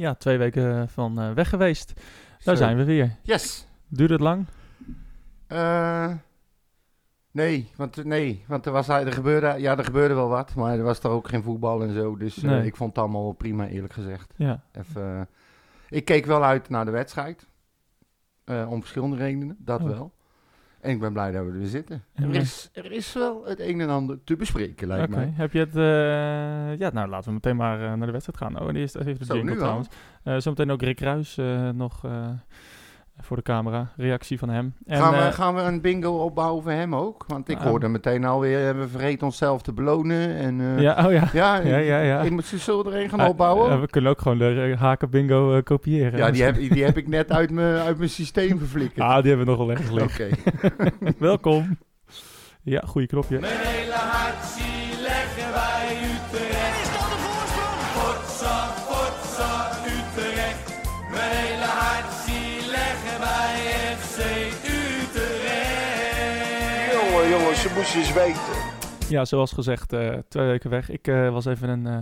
Ja, twee weken van eh, weg geweest. Daar Zo. zijn we weer. Yes. Duurde het lang? Eh, nee, want, nee, want er, was, er, gebeurde, ja, er gebeurde wel wat, maar er was toch ook geen voetbal en zo. Dus eh, Nee. ik vond het allemaal prima, eerlijk gezegd. Ja. Even, eh, ik keek wel uit naar de wedstrijd. Eh, om verschillende redenen, dat Oh. wel. En ik ben blij dat we er weer zitten. Er is, er is wel het een en ander te bespreken, lijkt Oké, mij. heb je het... eh, ja, nou laten we meteen maar eh, naar de wedstrijd gaan. Oh, en eerst even de Zo, jingle trouwens. Eh, zometeen ook Rick Ruis nog voor de camera. Reactie van hem. En, gaan, we, eh, gaan we een bingo opbouwen voor hem ook? Want ik hoorde meteen alweer, we vergeten onszelf te belonen. En, eh, ja, oh ja. ja, Ja, ja, ja. Ik moet ze zo er een gaan Ah, opbouwen. eh, we kunnen ook gewoon de eh, haken bingo eh, kopiëren. ja, die heb, die heb ik net uit mijn, uit mijn systeem verflikkerd. Ah, die hebben we nog wel ergens Oké. liggen. Welkom. Ja, goede knopje. Mijn hele hart eens weten. Ja, zoals gezegd, eh, twee weken weg. Ik eh, was even een eh,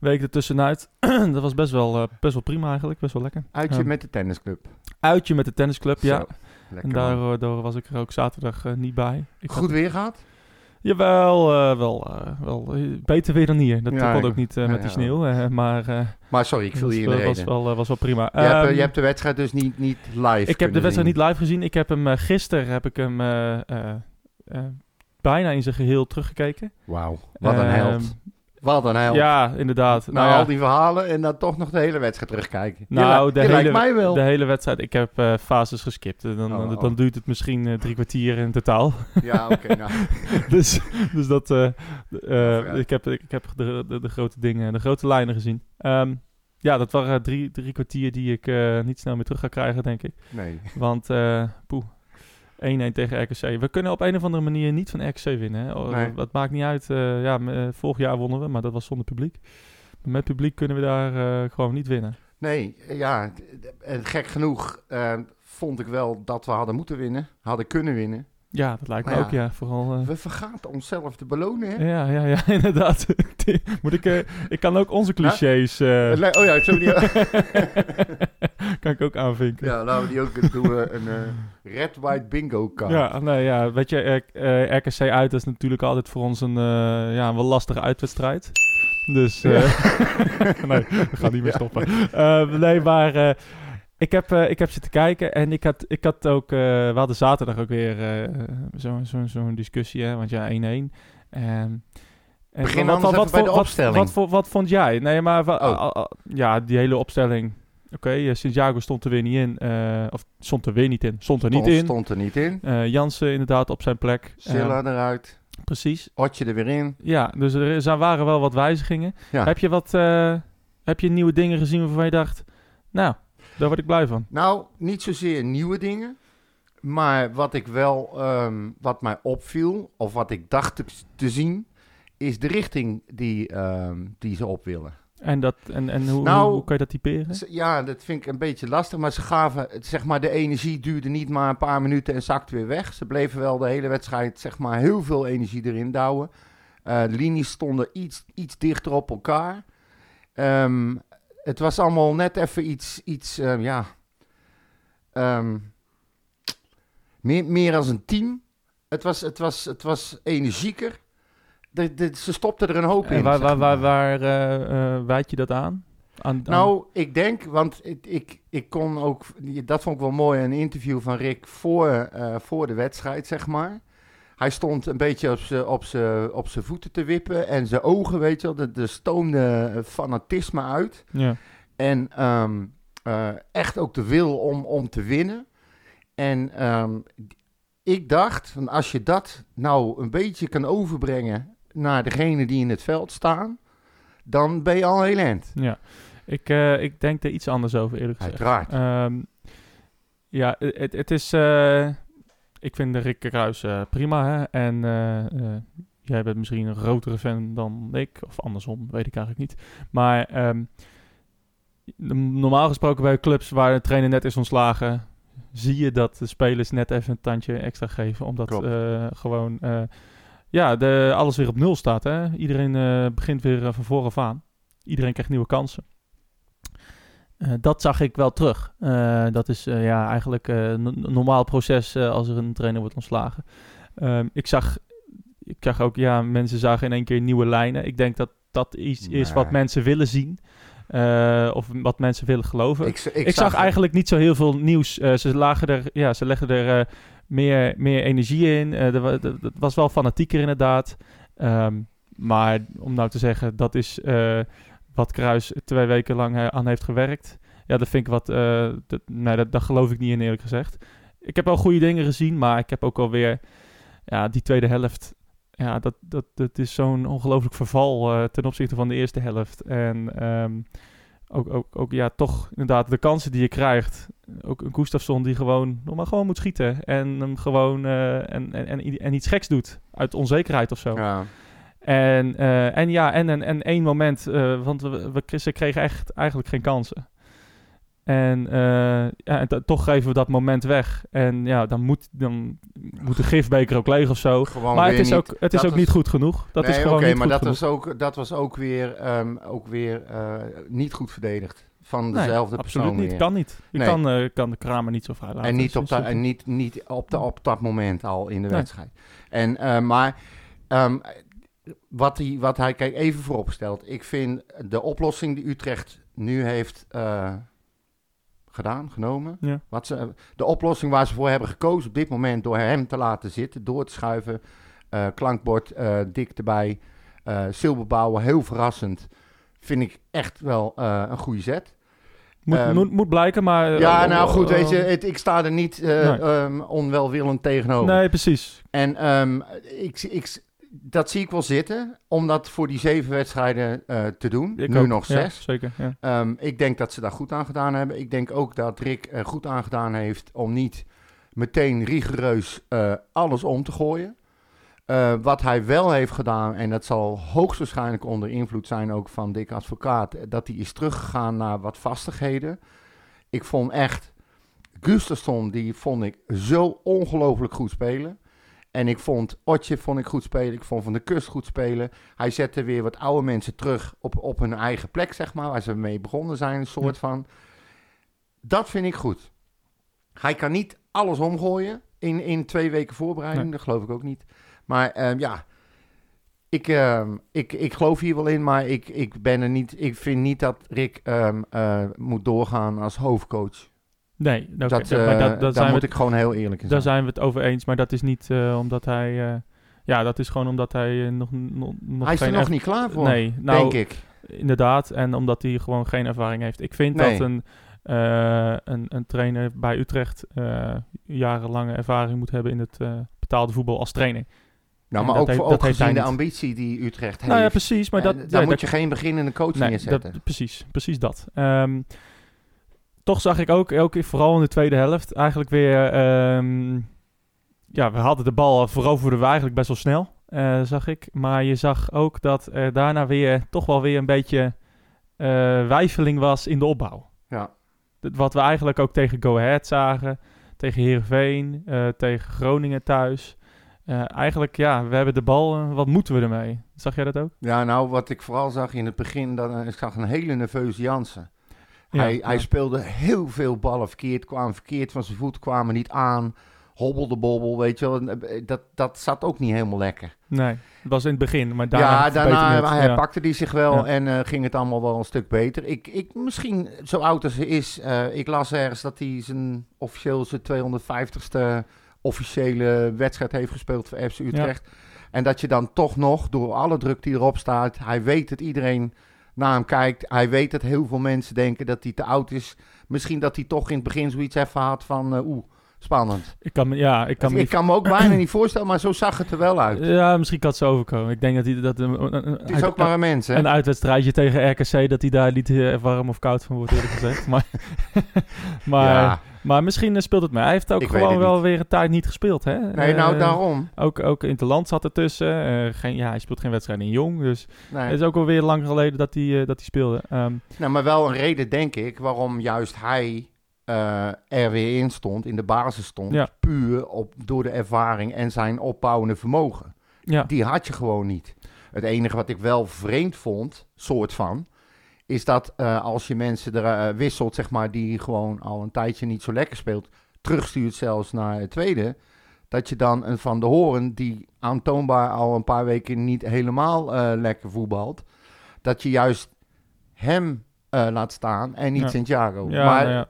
week ertussenuit. dat was best wel, best wel prima eigenlijk, best wel lekker. Uitje Ehm, met de tennisclub. Uitje met de tennisclub, ja. Lekker En daardoor was ik er ook zaterdag niet bij. Ik Goed weer gehad? Jawel, eh, wel, wel beter weer dan hier. Dat Ja, kon ook niet ja, met die sneeuw, maar Maar sorry, ik viel was, je in de wel- was, wel, was wel prima. je, hebt, eh, Ehm, je hebt de wedstrijd dus niet, niet live ik heb de wedstrijd zien. niet live gezien. Ik heb hem gisteren heb ik hem bijna in zijn geheel teruggekeken. Wauw, wat een Ehm, held. Wat een held. Ja, inderdaad. Na Nou al die verhalen en dan toch nog de hele wedstrijd terugkijken. Nou, de hele, mij wel. de hele wedstrijd. Ik heb eh, fases geskipt. En Dan, Oh, dan, oh. dan duurt het misschien eh, drie kwartier in totaal. Ja, oké. nou. dus, dus dat. eh, ik heb, ik heb de, de, de grote dingen, de grote lijnen gezien. Ehm, ja, dat waren drie, drie kwartier die ik niet snel meer terug ga krijgen, denk ik. Nee. Want, poeh. 1-1 tegen RKC. We kunnen op een of andere manier niet van RKC winnen. Hè? Oh, Nee. Dat maakt niet uit. eh, ja, eh, vorig jaar wonnen we, maar dat was zonder publiek. Met publiek kunnen we daar eh, gewoon niet winnen. Nee, ja, en gek genoeg vond ik wel dat we hadden moeten winnen, hadden kunnen winnen. Ja, dat lijkt me ook, ja. ja. Vooral, eh, We vergaten onszelf te belonen, hè? Ja, ja, ja, inderdaad. Moet ik, eh, ik kan ook onze clichés. eh, Oh ja, die... kan ik ook aanvinken. ja, laten we die ook doen. we Een red-white bingo kaart. Ja, nee, ja, weet je, RKC uit is natuurlijk altijd voor ons een, ja, een wel lastige uitwedstrijd. Dus, eh, nee, we gaan niet meer Ja. stoppen. Nee, maar ik, heb, eh, ik heb zitten kijken en ik had, ik had ook, eh, we hadden zaterdag ook weer eh, zo'n zo, zo'n discussie, hè, want ja, 1-1. En, en Begin bij de wat, opstelling. Wat, wat, wat vond jij? Nee, maar Oh. ja, die hele opstelling. Oké, eh, Santiago stond er weer niet in. of stond er weer niet in. Stond er niet in. Stond er niet in. Jansen inderdaad op zijn plek. Silla eruit. precies. Otje er weer in. Ja, dus er, er waren wel wat wijzigingen. Ja. Heb je wat heb je nieuwe dingen gezien waarvan je dacht... Nou, daar word ik blij van. Nou, niet zozeer nieuwe dingen. Maar wat ik wel, ehm, wat mij opviel, of wat ik dacht te, te zien, is de richting die, ehm, die ze op willen. En, dat, en, en hoe, Nou, hoe, kan je dat typeren? Ze- Ja, dat vind ik een beetje lastig, maar ze gaven, zeg maar, de energie duurde niet maar een paar minuten en zakte weer weg. Ze bleven wel de hele wedstrijd, zeg maar, heel veel energie erin douwen. Eh, de linies stonden iets, iets dichter op elkaar. Ehm, het was allemaal net even iets, iets ehm, ja, ehm, meer, meer als een team. Het was, het was, het was energieker. De, de, ze stopten er een hoop in. Waar, waar, waar, eh, eh, wijd je dat aan? aan, aan- Nou, ik denk, want ik, ik, ik kon ook, dat vond ik wel mooi, een interview van Rick voor, eh, voor de wedstrijd, zeg maar. Hij stond een beetje op zijn op voeten te wippen en zijn ogen, weet je wel, er- er stoomde eh, fanatisme uit. ja. En ehm, eh, echt ook de wil om, om te winnen. En ehm, ik dacht, van als je dat nou een beetje kan overbrengen naar degene die in het veld staan, dan ben je al heel eind. ja. Ik, eh, ik denk er iets anders over, eerlijk gezegd. Uiteraard. Ehm, ja, het, het is... ik vind de Rick Ruis eh, prima, hè. En eh, eh, jij bent misschien een grotere fan dan ik. Of andersom, weet ik eigenlijk niet. Maar ehm, normaal gesproken bij clubs waar de trainer net is ontslagen... zie je dat de spelers net even een tandje extra geven. Omdat gewoon... ja, de, alles weer op nul staat, hè. Iedereen begint weer van vooraf aan. Iedereen krijgt nieuwe kansen. Eh, dat zag ik wel terug. Eh, dat is eh, ja, eigenlijk een normaal proces als er een trainer wordt ontslagen. Ehm, ik, zag, ik zag ook, ja, mensen zagen in één keer nieuwe lijnen. Ik denk dat dat iets is wat mensen willen zien. of wat mensen willen geloven. Ik, Ik, zag eigenlijk niet zo heel veel nieuws. Ze, lagen er, ja, ze legden er meer, meer energie in. Het was wel fanatieker inderdaad. Ehm, maar om nou te zeggen, dat is wat Kruis twee weken lang eh, aan heeft gewerkt. Ja, dat vind ik wat... eh, dat, nee, dat, daar geloof ik niet in eerlijk gezegd. Ik heb wel goede dingen gezien, maar ik heb ook alweer... Ja, die tweede helft... Ja, dat, dat, dat is zo'n ongelooflijk verval eh, ten opzichte van de eerste helft. En ehm, ook, ook, ook ja, toch inderdaad de kansen die je krijgt. Ook een Gustafsson die gewoon nog maar gewoon moet schieten. En hem gewoon en, en, en, en iets geks doet. Uit onzekerheid of zo. Ja. En, eh, en ja, en, en, en één moment, eh, want we, we, ze kregen echt eigenlijk geen kansen. En, eh, ja, en toch geven we dat moment weg. En ja, dan moet, dan moet de gifbeker ook leeg of zo. Gewoon maar het is niet- ook, het is ook niet goed genoeg. Dat nee, is gewoon oké, niet maar goed dat genoeg. was, ook, dat was ook weer, ehm, ook weer niet goed verdedigd. Van Nee, dezelfde absoluut persoon niet. weer. Kan niet. Je Nee. kan, kan de Kramer niet zo vrij laten. En, niet op, dat, en niet, niet op, de, op dat moment al in de Nee. wedstrijd. En, maar ehm, wat, hij, wat hij, kijk, even vooropstelt. Ik vind de oplossing die Utrecht nu heeft eh, gedaan, genomen. Ja. Wat ze, de oplossing waar ze voor hebben gekozen op dit moment door hem te laten zitten, door te schuiven. eh, klankbord eh, dik erbij. Silberbouwen, heel verrassend. Vind ik echt wel een goede zet. Moet, Ehm, moet, moet blijken, maar... Ja, nou goed, weet je, het, ik sta er niet eh, Nee. ehm, onwelwillend tegenover. Nee, precies. En ehm, ik, ik, dat zie ik wel zitten, om dat voor die zeven wedstrijden eh, te doen. Ik nu ook. nog Ja, zes. zeker, ja. Ehm, ik denk dat ze daar goed aan gedaan hebben. Ik denk ook dat Rick er goed aan gedaan heeft om niet meteen rigoureus eh, alles om te gooien. Eh, wat hij wel heeft gedaan, en dat zal hoogstwaarschijnlijk onder invloed zijn ook van Dick Advocaat, eh, dat hij is teruggegaan naar wat vastigheden. Ik vond echt, Gustafsson, die vond ik zo ongelooflijk goed spelen. En ik vond Otje vond ik goed spelen. Ik vond Van de Kust goed spelen. Hij zette weer wat oude mensen terug op, op hun eigen plek, zeg maar. Waar ze mee begonnen zijn, een soort van. Dat vind ik goed. Hij kan niet alles omgooien in, in twee weken voorbereiding. Nee. Dat geloof ik ook niet. Maar ehm, ja, ik, ehm, ik, ik geloof hier wel in. Maar ik, ik, ben er niet, ik vind niet dat Rick ehm, eh, moet doorgaan als hoofdcoach. Nee, dat, maar eh, dat, dat daar zijn moet we, ik gewoon heel eerlijk in daar zijn. we het over eens. Maar dat is niet eh, omdat hij... eh, ja, dat is gewoon omdat hij nog, nog, nog Hij is er nog niet klaar voor, Nee, nou, denk ik. inderdaad. En omdat hij gewoon geen ervaring heeft. Ik vind Nee. dat een, een, een trainer bij Utrecht jarenlange ervaring moet hebben in het betaalde voetbal als trainer. Nou, En maar dat ook, heeft- voor, dat ook gezien de niet. ambitie die Utrecht heeft. Nou ja, precies. Maar dat, ja, moet dat- je geen beginnende coach Nee, neerzetten. dat, precies, precies dat. Ehm, toch zag ik ook, ook vooral in de tweede helft, eigenlijk weer... ehm, ja, we hadden de bal, veroverden we eigenlijk best wel snel, eh, zag ik. Maar je zag ook dat er daarna weer toch wel weer een beetje eh wijfeling was in de opbouw. Ja. Dat- Wat we eigenlijk ook tegen Go Ahead zagen, tegen Heerenveen, eh, tegen Groningen thuis. Eigenlijk, ja, we hebben de bal, wat moeten we ermee? Zag jij dat ook? Ja, nou, wat ik vooral zag in het begin, dat, ik zag een hele nerveuze Jansen. Ja, hij, ja. hij speelde heel veel ballen verkeerd, kwamen verkeerd van zijn voet, kwamen niet aan. Hobbelde bobbel, weet je wel. Eh, Dat, dat zat ook niet helemaal lekker. Nee, het was in het begin, maar daarna ja, daarna het. hij Ja. pakte hij zich wel en eh, ging het allemaal wel een stuk beter. Ik, ik, misschien, zo oud als hij is, eh, ik las ergens dat hij zijn officieel zijn 250ste officiële wedstrijd heeft gespeeld voor FC Utrecht. En dat je dan toch nog, door alle druk die erop staat, hij weet dat iedereen naar hem kijkt. Hij weet dat heel veel mensen denken dat hij te oud is. Misschien dat hij toch in het begin zoiets even had van, eh, oeh, spannend. Ik kan me, ja, ik kan me ik kan me ook bijna niet voorstellen, maar zo zag het er wel uit. Ja, misschien kan het zo overkomen. Ik denk dat hij dat een, een, Het is ook maar een mens, hè? een uitwedstrijdje tegen RKC dat hij daar niet eh, warm of koud van wordt eerlijk gezegd. Maar, maar, ja. Maar misschien eh, speelt het mee. Hij heeft ook Ik gewoon het wel niet. weer een tijd niet gespeeld, hè? Nee, nou Eh, daarom. Ook, ook Interland zat ertussen. Eh geen, ja, hij speelt geen wedstrijd in Jong. Dus Nee. het is ook alweer lang geleden dat hij, dat hij speelde. Ehm, Nou, maar wel een reden, denk ik, waarom juist hij er weer in stond, in de basis stond. Ja. Puur op, door de ervaring en zijn opbouwende vermogen. ja. Die had je gewoon niet. Het enige wat ik wel vreemd vond, soort van, is dat eh, als je mensen er eh, wisselt, zeg maar, die gewoon al een tijdje niet zo lekker speelt, terugstuurt zelfs naar het tweede, dat je dan een Van de Horen, die aantoonbaar al een paar weken niet helemaal eh, lekker voetbalt, dat je juist hem laat staan en niet Ja. Santiago. Ja, maar nou ja,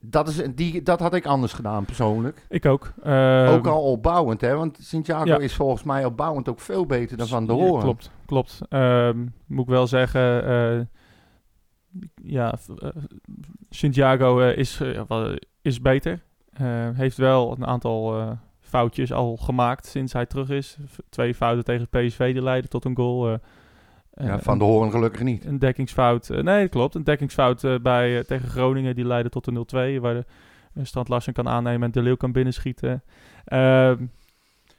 dat, is, die, dat had ik anders gedaan persoonlijk. ik ook. Ehm, ook al opbouwend, hè? Want Santiago is volgens mij opbouwend ook veel beter dan Van de Ja, Horen. klopt, klopt. Ehm, moet ik wel zeggen, ja, eh, Santiago eh, is, eh, is beter. Heeft wel een aantal foutjes al gemaakt sinds hij terug is. Twee fouten tegen PSV die leiden tot een goal. Ja, van de Horen gelukkig niet. Een dekkingsfout. nee, dat klopt. Een dekkingsfout bij, tegen Groningen. Die leidde tot een 0-2. Waar de uh, Strand Larsen kan aannemen en De Leeuw kan binnenschieten. Ehm,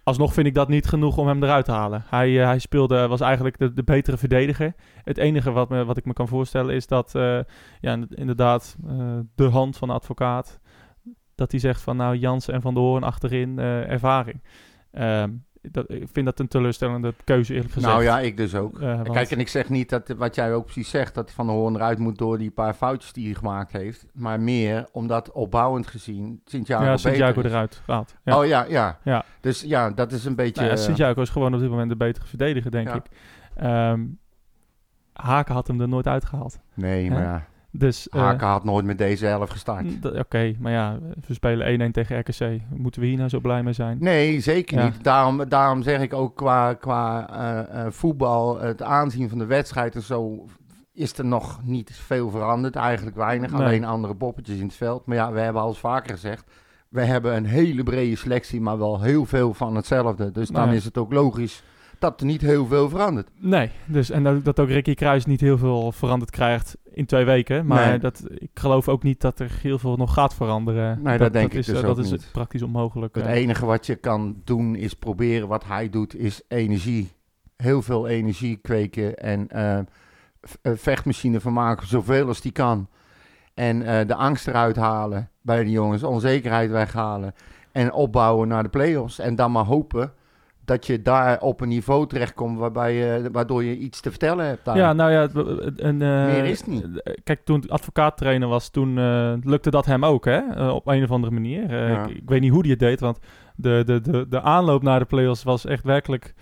alsnog vind ik dat niet genoeg om hem eruit te halen. Hij, eh, hij speelde, was eigenlijk de, de betere verdediger. Het enige wat, me, wat ik me kan voorstellen is dat... eh, ja, in- inderdaad, eh, de hand van de advocaat... Dat hij zegt van nou Jansen en Van der Hoorn achterin ervaring. Ehm, dat, ik vind dat een teleurstellende keuze eerlijk gezegd. Nou ja, ik dus ook. Eh, want- Kijk, en ik zeg niet dat wat jij ook precies zegt, dat Van der Hoorn eruit moet door die paar foutjes die hij gemaakt heeft. Maar meer omdat opbouwend gezien Santiago ja, is. eruit gehaald. Ja. Oh ja, ja, Ja. Dus ja, dat is een beetje... Nou ja, eh, Santiago is gewoon op dit moment de betere verdediger, denk Ja. ik. Ehm, Haken had hem er nooit uitgehaald. nee, maar ja. Dus, eh, Haken had nooit met deze elf gestart. Oké, maar ja, we spelen 1-1 tegen RKC. Moeten we hier nou zo blij mee zijn? Nee, zeker Ja. niet. Daarom, daarom zeg ik ook qua, qua eh, eh, voetbal, het aanzien van de wedstrijd en zo, is er nog niet veel veranderd. Eigenlijk weinig. Nee. Alleen andere poppetjes in het veld. Maar ja, we hebben al eens vaker gezegd, we hebben een hele brede selectie, maar wel heel veel van hetzelfde. Dus dan Nou ja. is het ook logisch dat er niet heel veel verandert. Nee, dus, en dat, dat ook Ricky Kruis niet heel veel veranderd krijgt in twee weken. Maar Nee. dat, ik geloof ook niet dat er heel veel nog gaat veranderen. Nee, dat denk ik is, dus eh, Dat is niet. praktisch onmogelijk. Het eh. enige wat je kan doen is proberen wat hij doet, is energie. Heel veel energie kweken en eh, vechtmachine van maken, zoveel als die kan. En de angst eruit halen bij de jongens, onzekerheid weghalen. En opbouwen naar de play-offs. En dan maar hopen dat je daar op een niveau terechtkomt waarbij je, waardoor je iets te vertellen hebt. Daar. Ja, nou ja, een, eh, Meer is het niet. Kijk, toen advocaat trainer was, toen eh, lukte dat hem ook, hè? Eh, op een of andere manier. Ja. ik, ik weet niet hoe hij het deed, want de, de, de, de aanloop naar de play-offs was echt werkelijk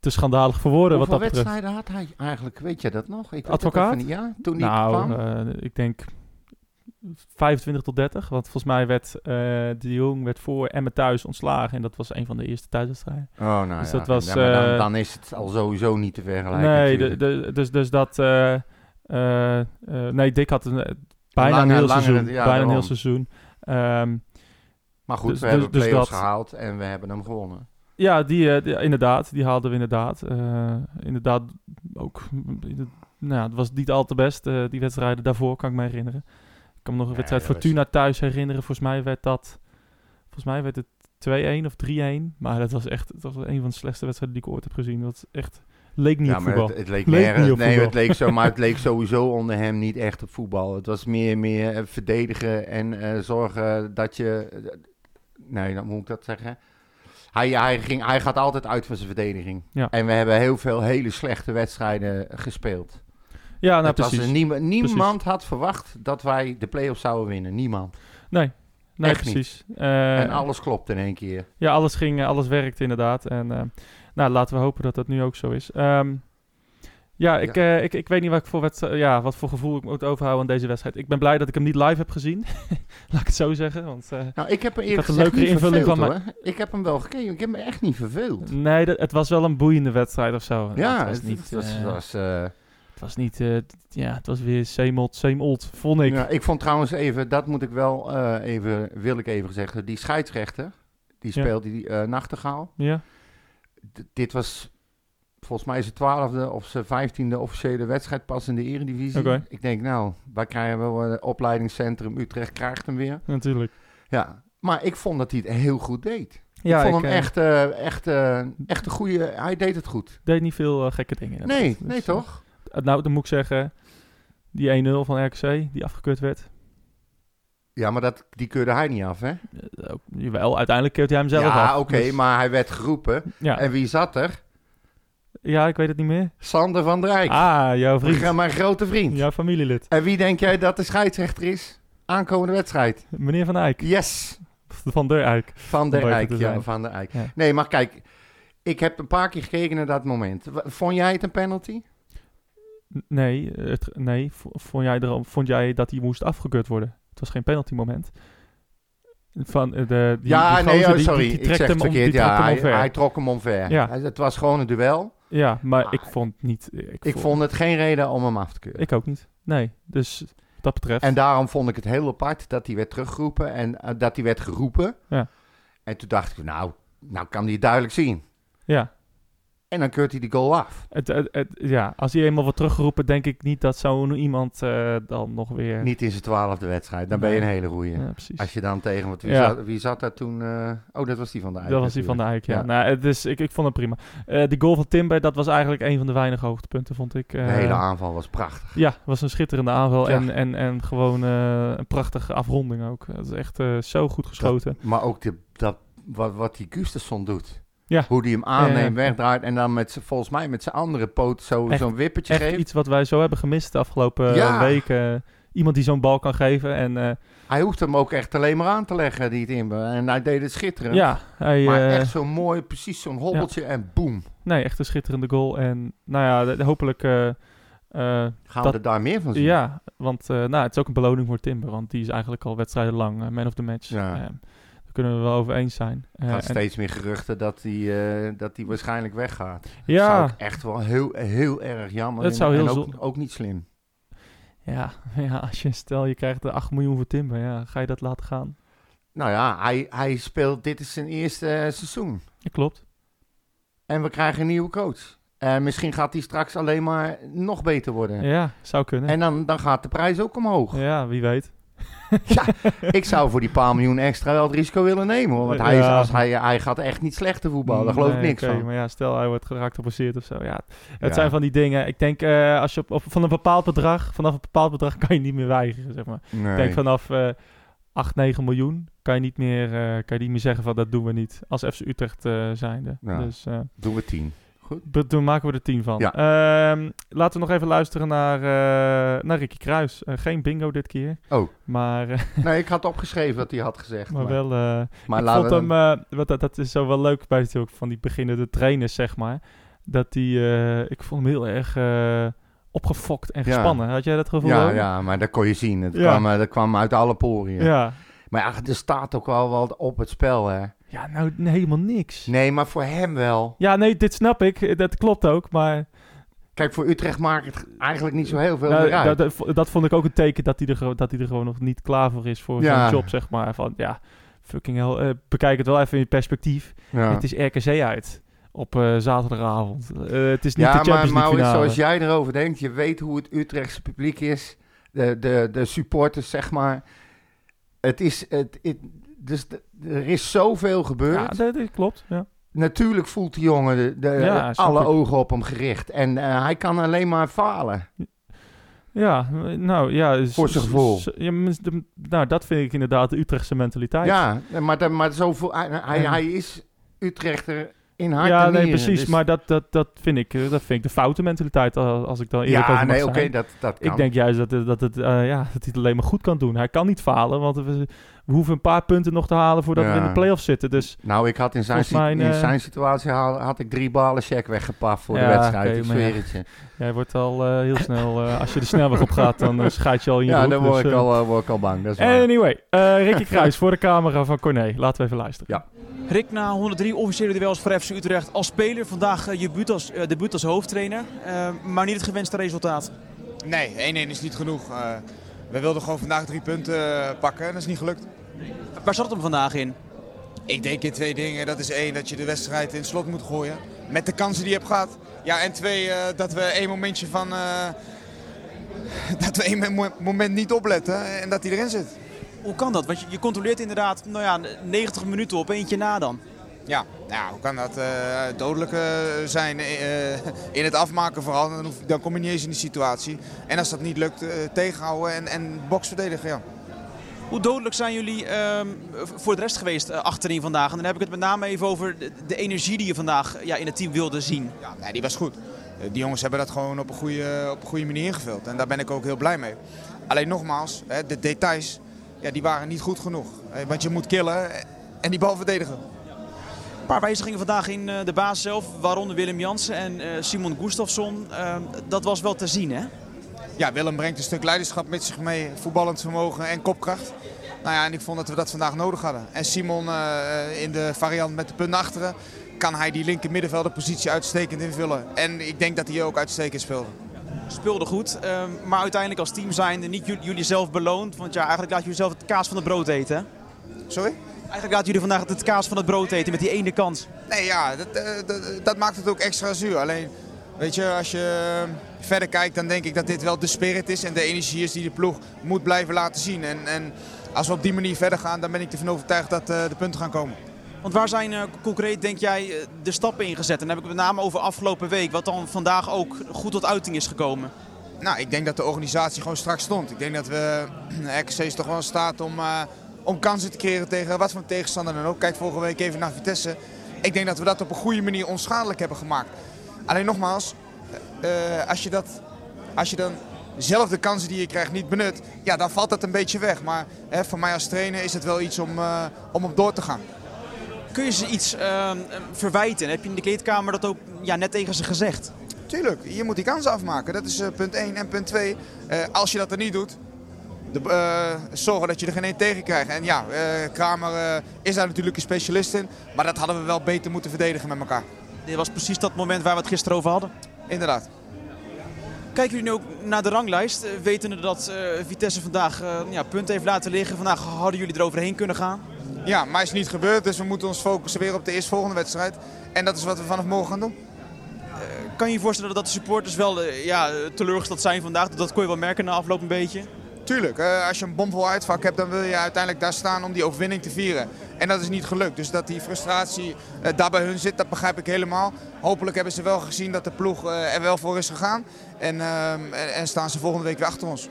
te schandalig voor woorden wat dat wedstrijden had hij eigenlijk? Weet je dat nog? Ik Advocaat? niet. Ja, toen Nou, kwam? ik denk 25 tot 30. Want volgens mij werd eh, de Jong werd voor Emmen thuis ontslagen. En dat was een van de eerste thuiswedstrijden. Oh, nou Dus ja. dat was, Ja, maar dan, eh, dan is het al sowieso niet te vergelijken. nee, de, de, dus, dus dat... eh, nee, Dick had een, bijna Lange- een heel seizoen. ja, bijna een heel seizoen. Maar goed, Dus- we dus- hebben dus play-offs dat- gehaald en we hebben hem gewonnen. ja, die, die- inderdaad. Die haalden we inderdaad. Inderdaad ook... Nou, het was niet al te best. die wedstrijden daarvoor kan ik me herinneren. Ik kan me nog een wedstrijd dat was- Fortuna thuis herinneren. Volgens mij werd dat... Volgens mij werd het 2-1 of 3-1. Maar dat was echt dat was een van de slechtste wedstrijden die ik ooit heb gezien. Dat echt leek niet ja, op maar voetbal. het, het leek Leek nergens- niet op nee, voetbal. het leek zo, maar het leek sowieso onder hem niet echt op voetbal. Het was meer, meer eh, verdedigen en eh, zorgen dat je... eh, nee, dan moet ik dat zeggen. Hij, hij, ging, hij gaat altijd uit van zijn verdediging. Ja. En we hebben heel veel hele slechte wedstrijden gespeeld. Ja, nou was precies. een niema- niemand had verwacht dat wij de play-offs zouden winnen. Niemand. Nee, nee Echt precies. Eh, en alles klopt in één keer. Ja, alles ging, eh, alles werkte inderdaad. En eh, nou, laten we hopen dat dat nu ook zo is. Ehm, ja, ik, Ja. eh, ik, ik weet niet wat, ik voor wedst- ja, wat voor gevoel ik moet overhouden aan deze wedstrijd. Ik ben blij dat ik hem niet live heb gezien. Laat ik het zo zeggen. Want, eh, Nou, ik heb hem had eerlijk een gezegd niet invulling verveeld, van hoor. Ik heb hem wel gekeken. Ik heb me echt niet verveeld. nee, dat, het was wel een boeiende wedstrijd of zo. Ja, het was het, niet... het was, eh, was, eh, het was niet... eh, ja, het was weer same old, same old, vond ik. ja, ik vond trouwens even, dat moet ik wel eh, even, wil ik even zeggen, die scheidsrechter, die Ja. speelde die eh Nachtegaal. Ja, D- dit was volgens mij zijn twaalfde of zijn vijftiende officiële wedstrijd pas in de eredivisie. Ik denk, nou, wij krijgen een opleidingscentrum Utrecht krijgt hem weer. natuurlijk. Ja, maar ik vond dat hij het heel goed deed. Ja, ik vond hem echt, echt, echt een goede, hij deed het goed. deed niet veel gekke dingen. Nee, Dus, nee toch? Eh, nou, dan moet ik zeggen... Die 1-0 van RKC, die afgekeurd werd. Ja, maar dat, die keurde hij niet af, hè? Eh, jawel, uiteindelijk keert hij hem zelf ja, af. oké, Dus, maar hij werd geroepen. ja, En wie zat er? Ja, ik weet het niet meer. Sander van der Eyck. Ah, jouw vriend. Mijn grote vriend. Jouw familielid. En wie denk jij dat de scheidsrechter is? Aankomende wedstrijd. Meneer Van Eyck. Yes. Van der Eyck. Van der Eyck. Ja, zijn. van der Eyck. Ja. Nee, maar kijk. Ik heb een paar keer gekeken naar dat moment. Vond jij het een penalty? Nee, het, nee vond, jij er, vond jij dat hij moest afgekeurd worden? Het was geen penalty moment. Van, eh, de, die, ja, die nee, oh, sorry. die, die ik zeg hem het om, verkeerd. Ja, hij, trok hem omver. Ja. Hij- Het was gewoon een duel. Ja, maar Ah. ik vond niet... Ik, Ik vond het geen reden om hem af te keuren. Ik ook niet. Nee, dus dat betreft... En daarom vond ik het heel apart dat hij werd teruggeroepen en eh, dat hij werd geroepen. Ja. En toen dacht ik, nou, nou kan hij het duidelijk zien. ja, En dan keurt hij die goal af. het, het, het- ja, als hij eenmaal wordt teruggeropen, denk ik niet dat zo'n iemand eh, dan nog weer... Niet in zijn twaalfde wedstrijd. Dan ben je een hele goeie. Ja, precies. Als je dan tegen... Want wie, Ja. zat, wie zat daar toen? eh, oh, dat was die van de Eyck Dat was die van de. Eyck, ja. Ja. Nou, het is, ik, ik vond het prima. Eh die goal van Timber, dat was eigenlijk een van de weinige hoogtepunten, vond ik. De hele aanval was prachtig. Ja, het was een schitterende aanval en, en, en gewoon een prachtige afronding ook. Het is echt zo goed geschoten. Maar ook de, dat, wat, wat die Gustafsson doet. Ja. Hoe die hem aanneemt, wegdraait en dan met volgens mij met zijn andere poot zo- zo'n wippertje Echt geeft. iets wat wij zo hebben gemist de afgelopen Ja. weken. Iemand die zo'n bal kan geven. En eh, Hij hoeft hem ook echt alleen maar aan te leggen, die Timber. En hij deed het schitterend. ja, hij, Maar eh, echt zo mooi, precies zo'n hobbeltje en boem. nee, echt een schitterende goal. En nou ja, hopelijk... eh, eh, Gaan Dat- we er daar meer van zien? ja, want eh, nou, het is ook een beloning voor Timber. Want die is eigenlijk al wedstrijden lang eh, man of the match. Ja. Eh, kunnen we wel over eens zijn. Eh, Er gaat en- steeds meer geruchten dat hij eh, dat hij waarschijnlijk weggaat. ja, Zou ik echt wel heel, heel erg jammer Dat zou heel en ook, ook niet slim. Ja, ja, als je stel je krijgt de 8 miljoen voor Timber, ja, ga je dat laten gaan? Nou ja, hij, hij speelt, dit is zijn eerste eh, seizoen. Ja, klopt. En we krijgen een nieuwe coach. En misschien gaat hij straks alleen maar nog beter worden. Ja, zou kunnen. En dan, dan gaat de prijs ook omhoog. ja, wie weet. ja, ik zou voor die paar miljoen extra wel het risico willen nemen. Hoor. Want hij, is, als hij, hij gaat echt niet slechter voetballen. Daar geloof ik niks van. Maar ja, stel hij wordt geraakt geblesseerd of zo. Ja, het zijn van die dingen. Ik denk, eh, als je op, van een bepaald bedrag... Vanaf een bepaald bedrag kan je niet meer weigeren, zeg maar. Ik denk vanaf uh, 8, 9 miljoen kan je, niet meer, eh, kan je niet meer zeggen van... Dat doen we niet als FC Utrecht eh, zijnde. Ja. Dus, doen we 10. Goed. Maken we er tien van. Ja. Ehm, laten we nog even luisteren naar, eh, naar Ricky Kruis. Eh, geen bingo dit keer. Oh. Maar, eh, nee, ik had opgeschreven wat hij had gezegd. Maar, wel... maar ik vond hem... wat, dat, dat is zo wel leuk bij het ook van die beginnende trainers, zeg maar. Dat die... ik vond hem heel erg opgefokt en gespannen. Had jij dat gevoel? Ja, ja maar dat kon je zien. Dat kwam, dat kwam uit alle poriën. Ja. Maar ja, er staat ook wel wat op het spel, hè. Ja, nou helemaal niks. Nee, maar voor hem wel. Ja, nee, dit snap ik. Dat klopt ook, maar Kijk, voor Utrecht maakt het eigenlijk niet zo heel veel nou, meer uit. dat, dat, dat vond ik ook een teken dat hij er, gewoon- dat hij er gewoon nog niet klaar voor is voor Ja. zo'n job, zeg maar. Van ja, fucking hell. eh, bekijk het wel even in perspectief. ja. Het is RKC uit op eh, zaterdagavond. Eh, het is niet ja, de Champions maar League finale. zoals jij erover denkt, je weet hoe het Utrechtse publiek is. De, de, de supporters, zeg maar. Het is, het, het- dus er is zoveel gebeurd. Ja, dat, dat klopt. Ja. Natuurlijk voelt die jongen de, de- Ja, snap alle ik. ogen op hem gericht. En eh, hij kan alleen maar falen. Ja, nou ja. s- Voor zijn gevoel. Ja, nou, dat vind ik inderdaad de Utrechtse mentaliteit. Ja, maar, maar zo voel, hij, hij, Ja. hij is Utrechter in hart ja nee, nieren, precies. dus- Maar dat, dat, dat, vind ik, eh, dat vind ik de foute mentaliteit, als ik dan eerlijk ja, over nee, oké, dat, dat kan. Ik denk juist dat, het- dat, het, eh, ja, dat hij het alleen maar goed kan doen. Hij kan niet falen, want we, we hoeven een paar punten nog te halen voordat we in de play-offs zitten. Dus Nou, ik had in zijn, mij, in eh, zijn situatie had, had ik drie ballen check weggepaft voor de wedstrijd. ik ja. je. jij wordt al eh, heel snel, eh, als je de snelweg op gaat, dan uh, schijt je al in je Ja, broek. dan word, dus, ik al, word ik al bang. Dat is waar. Anyway, eh Ricky Kruis voor de camera van Corné. Laten we even luisteren. Ja. Rick, na 103 officiële duels voor FC Utrecht als speler. Vandaag je debuut als, debuut als hoofdtrainer. Eh, maar niet het gewenste resultaat. Nee, 1-1 is niet genoeg. We wilden gewoon vandaag drie punten eh, pakken en dat is niet gelukt. Waar zat hem vandaag in? Ik denk in twee dingen. Dat is één, dat je de wedstrijd in het slot moet gooien. Met de kansen die je hebt gehad. Ja, en twee, eh, dat we één momentje van... eh, dat we één mo- moment niet opletten en dat hij erin zit. Hoe kan dat? Want je, je controleert inderdaad nou ja, 90 minuten op eentje na dan. Ja, nou, hoe kan dat eh dodelijk eh, zijn eh, in het afmaken vooral. Dan, hoef- dan kom je niet eens in die situatie. En als dat niet lukt, tegenhouden en, en box verdedigen, ja. Hoe dodelijk zijn jullie ehm, voor de rest geweest achterin vandaag? En dan heb ik het met name even over de, de energie die je vandaag ja, in het team wilde zien. Ja, nee, die was goed. Die jongens hebben dat gewoon op een goede, op een goede manier ingevuld. En daar ben ik ook heel blij mee. Alleen nogmaals, hè, de details ja, die waren niet goed genoeg. Want je moet killen en die bal verdedigen. Een paar wijzigingen vandaag in eh, de baas zelf, waaronder Willem Jansen en eh, Simon Gustafsson. Ehm, dat was wel te zien, hè? Ja, Willem brengt een stuk leiderschap met zich mee. Voetballend vermogen en kopkracht. Nou ja, en ik vond dat we dat vandaag nodig hadden. En Simon eh, in de variant met de punt achteren kan hij die linker middenvelderpositie uitstekend invullen. En ik denk dat hij ook uitstekend speelde. Speelde goed, ehm, maar uiteindelijk als team zijnde niet jullie, zelf beloond. Want ja, eigenlijk laat jullie zelf het kaas van het brood eten. hè? Sorry? Eigenlijk laten jullie vandaag het kaas van het brood eten met die ene kans. Nee, ja, dat, eh, dat, dat maakt het ook extra zuur. Alleen, weet je, als je eh, verder kijkt, dan denk ik dat dit wel de spirit is en de energie is die de ploeg moet blijven laten zien. En, en als we op die manier verder gaan, dan ben ik ervan overtuigd dat eh, de punten gaan komen. Want waar zijn concreet, denk jij, de stappen ingezet? En dan heb ik het met name over afgelopen week, wat dan vandaag ook goed tot uiting is gekomen. Nou, ik denk dat de organisatie gewoon strak stond. Ik denk dat we, RKC is toch wel in staat om, om kansen te creëren tegen wat voor tegenstander dan ook. Kijk vorige week even naar Vitesse. Ik denk dat we dat op een goede manier onschadelijk hebben gemaakt. Alleen nogmaals, eh, als, je dat, als je dan zelf de kansen die je krijgt niet benut, ja, dan valt dat een beetje weg. Maar hè, voor mij als trainer is het wel iets om, eh, om op door te gaan. Kun je ze iets ehm, verwijten? Heb je in de kleedkamer dat ook ja, net tegen ze gezegd? Tuurlijk, je moet die kansen afmaken. Dat is eh, punt 1. En punt 2, als je dat er niet doet, de, eh, zorgen dat je er geen één tegen krijgt. En ja, eh, Kramer eh, is daar natuurlijk een specialist in. Maar dat hadden we wel beter moeten verdedigen met elkaar. Dit was precies dat moment waar we het gisteren over hadden. Inderdaad. Kijken jullie nu ook naar de ranglijst, wetende dat Vitesse vandaag ja, punten heeft laten liggen. Vandaag hadden jullie eroverheen kunnen gaan. Ja, maar is niet gebeurd. Dus we moeten ons focussen weer op de eerstvolgende wedstrijd. En dat is wat we vanaf morgen gaan doen. Kan je je voorstellen dat de supporters wel ja, teleurgesteld zijn vandaag? Dat kon je wel merken na afloop een beetje. Tuurlijk, eh, als je een bomvol uitvak hebt, dan wil je uiteindelijk daar staan om die overwinning te vieren. En dat is niet gelukt. Dus dat die frustratie eh, daar bij hun zit, dat begrijp ik helemaal. Hopelijk hebben ze wel gezien dat de ploeg eh, er wel voor is gegaan. En, ehm, en, en staan ze volgende week weer achter ons.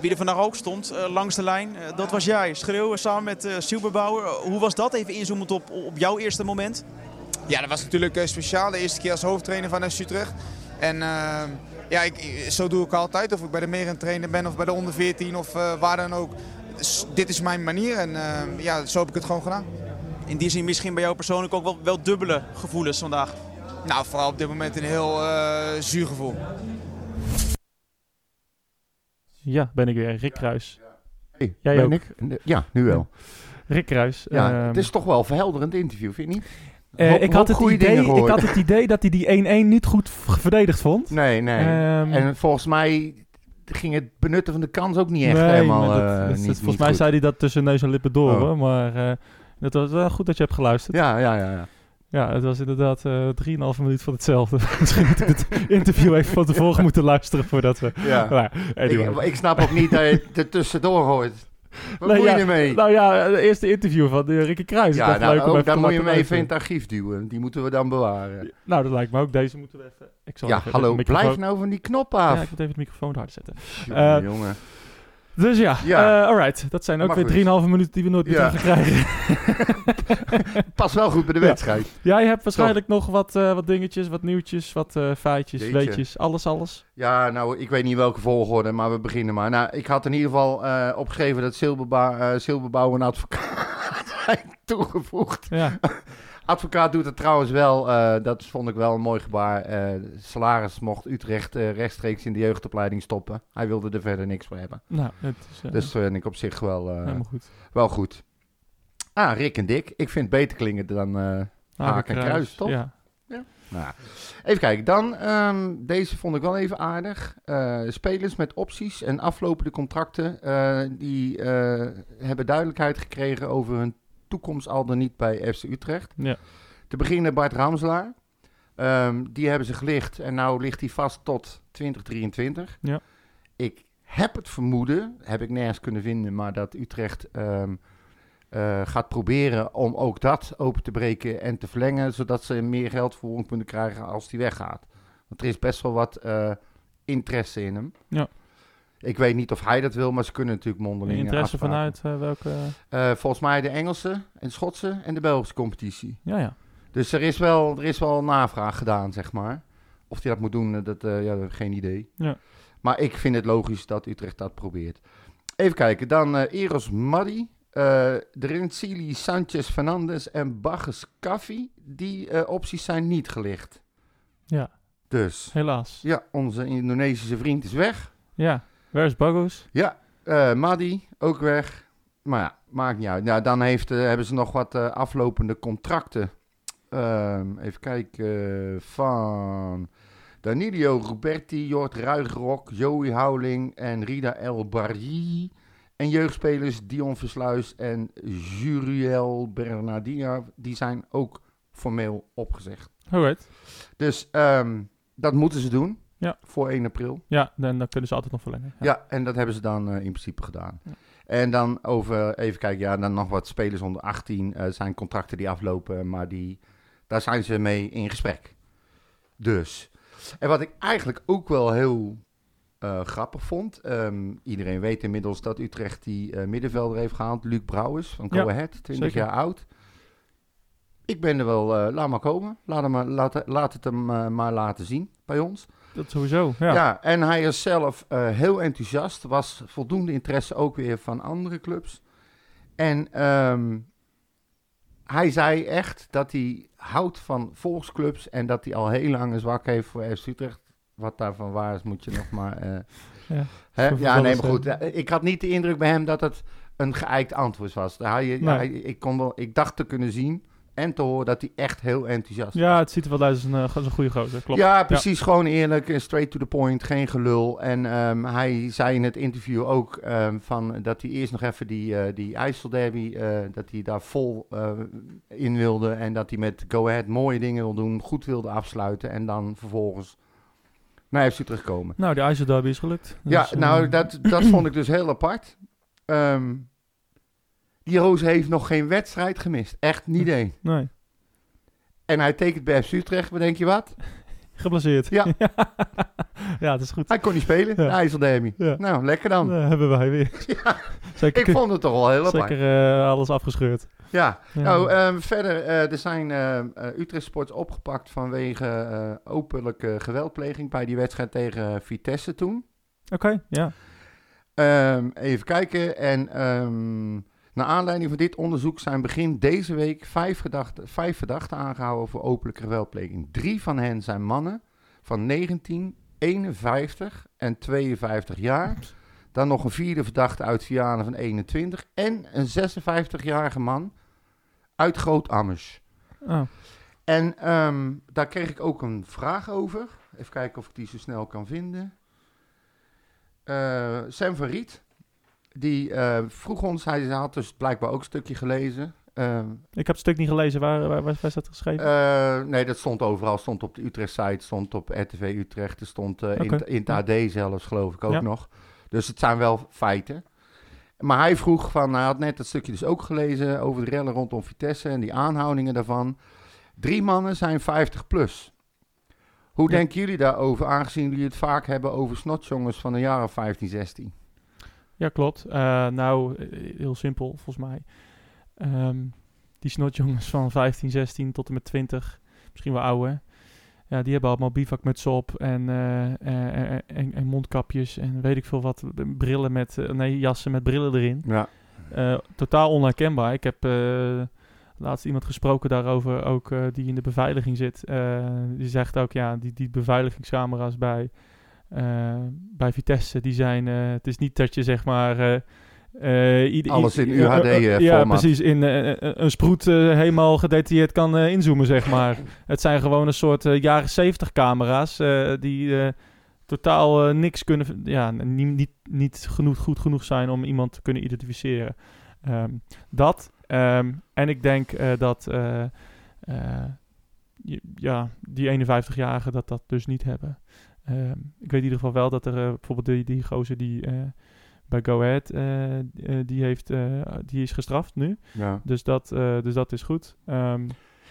Wie er vandaag ook stond langs de lijn, dat was jij. Schreeuwen samen met Silberbouwer. hoe was dat? Even inzoomend op, op jouw eerste moment. Ja, dat was natuurlijk speciaal. De eerste keer als hoofdtrainer van FC Utrecht. En ehm, ja, ik, zo doe ik altijd. Of ik bij de Meren trainer ben of bij de onder 14 of eh, waar dan ook. Dus dit is mijn manier en ehm, ja, zo heb ik het gewoon gedaan. In die zin misschien bij jou persoonlijk ook wel, wel dubbele gevoelens vandaag. Nou, vooral op dit moment een heel eh, zuur gevoel. Ja, ben ik weer. Rick Kruis. Hey, Jij ben ook? ik? Ja, nu wel. Rick Kruis. Ja, ehm, het is toch wel een verhelderend interview, vind je niet? Eh, hoop- ik, had het idee, ik had het idee dat hij die 1-1 niet goed verdedigd vond. Nee, nee. Ehm, en volgens mij ging het benutten van de kans ook niet echt nee, helemaal... dat- eh, dat- dat- niet- volgens niet mij goed. zei hij dat tussen neus en lippen door. Oh. hoor, Maar eh, dat was wel goed dat je hebt geluisterd. Ja, ja, ja. ja. Ja, het was inderdaad eh 3,5 minuut van hetzelfde. Misschien had ik het interview even van tevoren moeten luisteren voordat we... ja. Anyway. Ik, ik snap ook niet dat je het er tussendoor gooit. Wat Nee, moet ja, je ermee? Nou ja, het eerste interview van uh, Ricky Kruis. Ik ja, nou, leuk om ook, daar moet je hem even in het archief duwen. Die moeten we dan bewaren. Nou, dat lijkt me ook. Deze moeten we even... Ik zal Ja, even hallo, de blijf nou van die knop af. Ja, ik moet even de microfoon harder zetten. Jongen, eh, jongen. Dus ja, Ja. eh, alright. Dat zijn ook Maar weer goed. 3,5 minuten die we nooit meer Ja. krijgen. Pas wel goed bij de Ja. wedstrijd. Jij hebt waarschijnlijk nog wat, eh, wat dingetjes, wat nieuwtjes, wat eh, feitjes, Jeetje. weetjes. Alles, alles. Ja, nou, ik weet niet welke volgorde, maar we beginnen maar. Nou, ik had in ieder geval opgegeven dat Silberbouw een advocaat zijn toegevoegd. Ja, Advocaat doet het trouwens wel, eh, dat vond ik wel een mooi gebaar. eh, salaris mocht Utrecht eh, rechtstreeks in de jeugdopleiding stoppen. Hij wilde er verder niks voor hebben. nou, het is Dus dat vind ik op zich wel, goed. wel goed. Ah, Rick en Dick. Ik vind het beter klingen dan... Haak en Kruis, toch? Ja. Nou, even kijken. Dan, ehm, deze vond ik wel even aardig. Spelers met opties en aflopende contracten, die hebben duidelijkheid gekregen over hun toekomst al dan niet bij FC Utrecht. Ja. Te beginnen Bart Ramselaar. Ehm, die hebben ze gelicht en nou ligt hij vast tot 2023. Ja. Ik heb het vermoeden, heb ik nergens kunnen vinden, maar dat Utrecht ehm, eh, gaat proberen om ook dat open te breken en te verlengen, zodat ze meer geld voor hem kunnen krijgen als hij weggaat. Want er is best wel wat eh, interesse in hem. Ja. Ik weet niet of hij dat wil, maar ze kunnen natuurlijk mondeling Interesse afspraken. vanuit eh, welke... Eh, volgens mij de Engelse en Schotse en de Belgische competitie. ja, ja. Dus er is wel, er is wel navraag gedaan, zeg maar. Of hij dat moet doen, eh, dat, ja, geen idee. Ja. Maar ik vind het logisch dat Utrecht dat probeert. Even kijken, dan Eros de Rencili, Sanchez, Fernandes en Bagges Kaffi. Die opties zijn niet gelicht. Ja, Dus, helaas. ja, onze Indonesische vriend is weg. Ja, waar is Bagus? Ja, eh Maddi ook weg. Maar ja, maakt niet uit. Nou, dan heeft, eh, hebben ze nog wat eh, aflopende contracten. Ehm, even kijken. van Danilo Ruberti, Jort Ruigrok, Joey Houweling en Rida El Barri. En jeugdspelers Dion Versluis en Juriel Bernardina. Die zijn ook formeel opgezegd. Alright. Dus ehm, dat moeten ze doen. Ja. Voor 1 april. Ja, dan, dan kunnen ze altijd nog verlengen. Ja, en dat hebben ze dan eh, in principe gedaan. Ja. En dan over, even kijken, ja, dan nog wat spelers onder 18 eh, zijn contracten die aflopen, maar die, daar zijn ze mee in gesprek. Dus. En wat ik eigenlijk ook wel heel eh, grappig vond, ehm, iedereen weet inmiddels dat Utrecht die middenvelder heeft gehaald, Luc Brouwers van Go Ahead, 20 zeker. jaar oud. Ik ben er wel, laat maar komen. Laat, hem, maar- laat, laat het hem maar laten zien bij ons. Dat sowieso, ja. Ja. en hij is zelf eh, heel enthousiast. Was voldoende interesse ook weer van andere clubs. En ehm, hij zei echt dat hij houdt van volksclubs en dat hij al heel lang een zwak heeft voor FC Utrecht. Wat daarvan waar is, moet je nog maar... eh, Ja. hè? Ja, nee, maar goed. ja, Ik had niet de indruk bij hem dat het een geëikt antwoord was. Hij, ja, Nee. hij- ik, kon wel, ik dacht te kunnen zien en te horen dat hij echt heel enthousiast was. Ja, het ziet er wel uit als een, eh, als een goede gozer, klopt. Ja, precies. Gewoon eerlijk, straight to the point, geen gelul. En ehm, hij zei in het interview ook ehm, van, dat hij eerst nog even die, eh die IJsselderby, eh, dat hij daar vol in wilde. En dat hij met Go Ahead mooie dingen wil doen, goed wilde afsluiten. En dan vervolgens naar FC terugkomen. Nou, die IJzer Derby is gelukt. ja, Dus, nou, dat, dat vond ik dus heel apart. Ehm, die Roos heeft nog geen wedstrijd gemist. Echt niet één. Nee, En hij tekent bij FC Utrecht, maar denk je wat? geblesseerd. Ja. ja, het is goed. Hij kon niet spelen, Ja. de IJsselderby. Ja. Nou, lekker dan. Dan hebben wij weer. Ja, Zeker, ik vond het toch wel heel apart. zeker eh, alles afgescheurd. Ja. Ja. Nou, ehm, verder, eh, er zijn eh, eh, Utrecht Sports opgepakt vanwege eh, openlijke geweldpleging bij die wedstrijd tegen Vitesse toen. Oké, ja. Ehm, even kijken. En ehm, naar aanleiding van dit onderzoek zijn begin deze week vijf, gedachten, vijf verdachten aangehouden voor openlijke geweldpleging. Drie van hen zijn mannen van 19, 51 en 52 jaar. Dan nog een vierde verdachte uit Vianen van 21 en een 56-jarige man uit Groot-Ammers. Oh, En ehm, daar kreeg ik ook een vraag over. Even kijken of ik die zo snel kan vinden. Eh Sam van Riet, die eh, vroeg ons, hij had dus blijkbaar ook een stukje gelezen. Ehm, ik heb het stuk niet gelezen. Waar, waar, waar is dat geschreven? eh, nee, dat stond overal. Stond op de Utrecht-site, stond op RTV Utrecht. Er stond eh, in, in het AD zelfs, geloof ik ook Ja. nog. Dus het zijn wel feiten. Maar hij vroeg van, hij had net dat stukje dus ook gelezen over de rellen rondom Vitesse en die aanhoudingen daarvan. Drie mannen zijn 50 plus. Hoe Ja. denken jullie daarover, aangezien jullie het vaak hebben over snotjongens van jaar of 15, 16? Ja, klopt. Eh, nou, eh, heel simpel volgens mij. Ehm, die snotjongens van 15, 16 tot en met 20, misschien wel ouder. Ja, die hebben allemaal bivakmutsen op en, eh, en, en mondkapjes en weet ik veel wat. Brillen met, nee, jassen met brillen erin. Ja. Totaal onherkenbaar. Ik heb laatst iemand gesproken daarover, ook die in de beveiliging zit. Die zegt ook, ja, die, die beveiligingscamera's bij, bij Vitesse, die zijn... eh, het is niet dat je zeg maar... eh, eh, Alles in eh, eh, UHD Ja, formaat. precies. In eh, eh, een sproet eh, helemaal gedetailleerd kan eh, inzoomen, zeg maar. Het zijn gewoon een soort eh, jaren 70 camera's eh, die eh, totaal eh, niks kunnen... Ja, niet, niet, niet genoeg, goed genoeg zijn om iemand te kunnen identificeren. Ehm, dat. ehm, en ik denk eh, dat... eh, eh, ja, die 51-jarigen dat dat dus niet hebben. Ehm, ik weet in ieder geval wel dat er eh, bijvoorbeeld die, die gozer die eh, bij Go Ahead, eh, die, heeft, die is gestraft nu. ja. Dus dat, dus dat is goed. Ehm,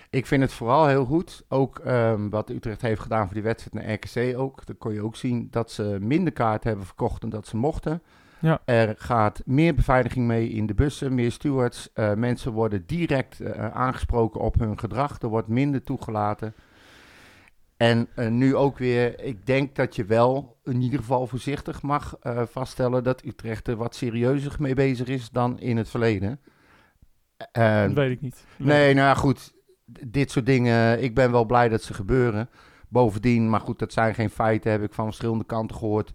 Ik vind het vooral heel goed. Ook ehm, wat Utrecht heeft gedaan voor die wedstrijd naar RKC ook. Dan kon je ook zien dat ze minder kaarten hebben verkocht dan dat ze mochten. Ja. Er gaat meer beveiliging mee in de bussen, meer stewards. Mensen worden direct aangesproken op hun gedrag. Er wordt minder toegelaten. En eh, nu ook weer, ik denk dat je wel in ieder geval voorzichtig mag eh, vaststellen dat Utrecht er wat serieuzer mee bezig is dan in het verleden. Dat weet ik niet. Nee, nou ja, goed. Dit soort dingen, ik ben wel blij dat ze gebeuren. Bovendien, maar goed, dat zijn geen feiten, heb ik van verschillende kanten gehoord.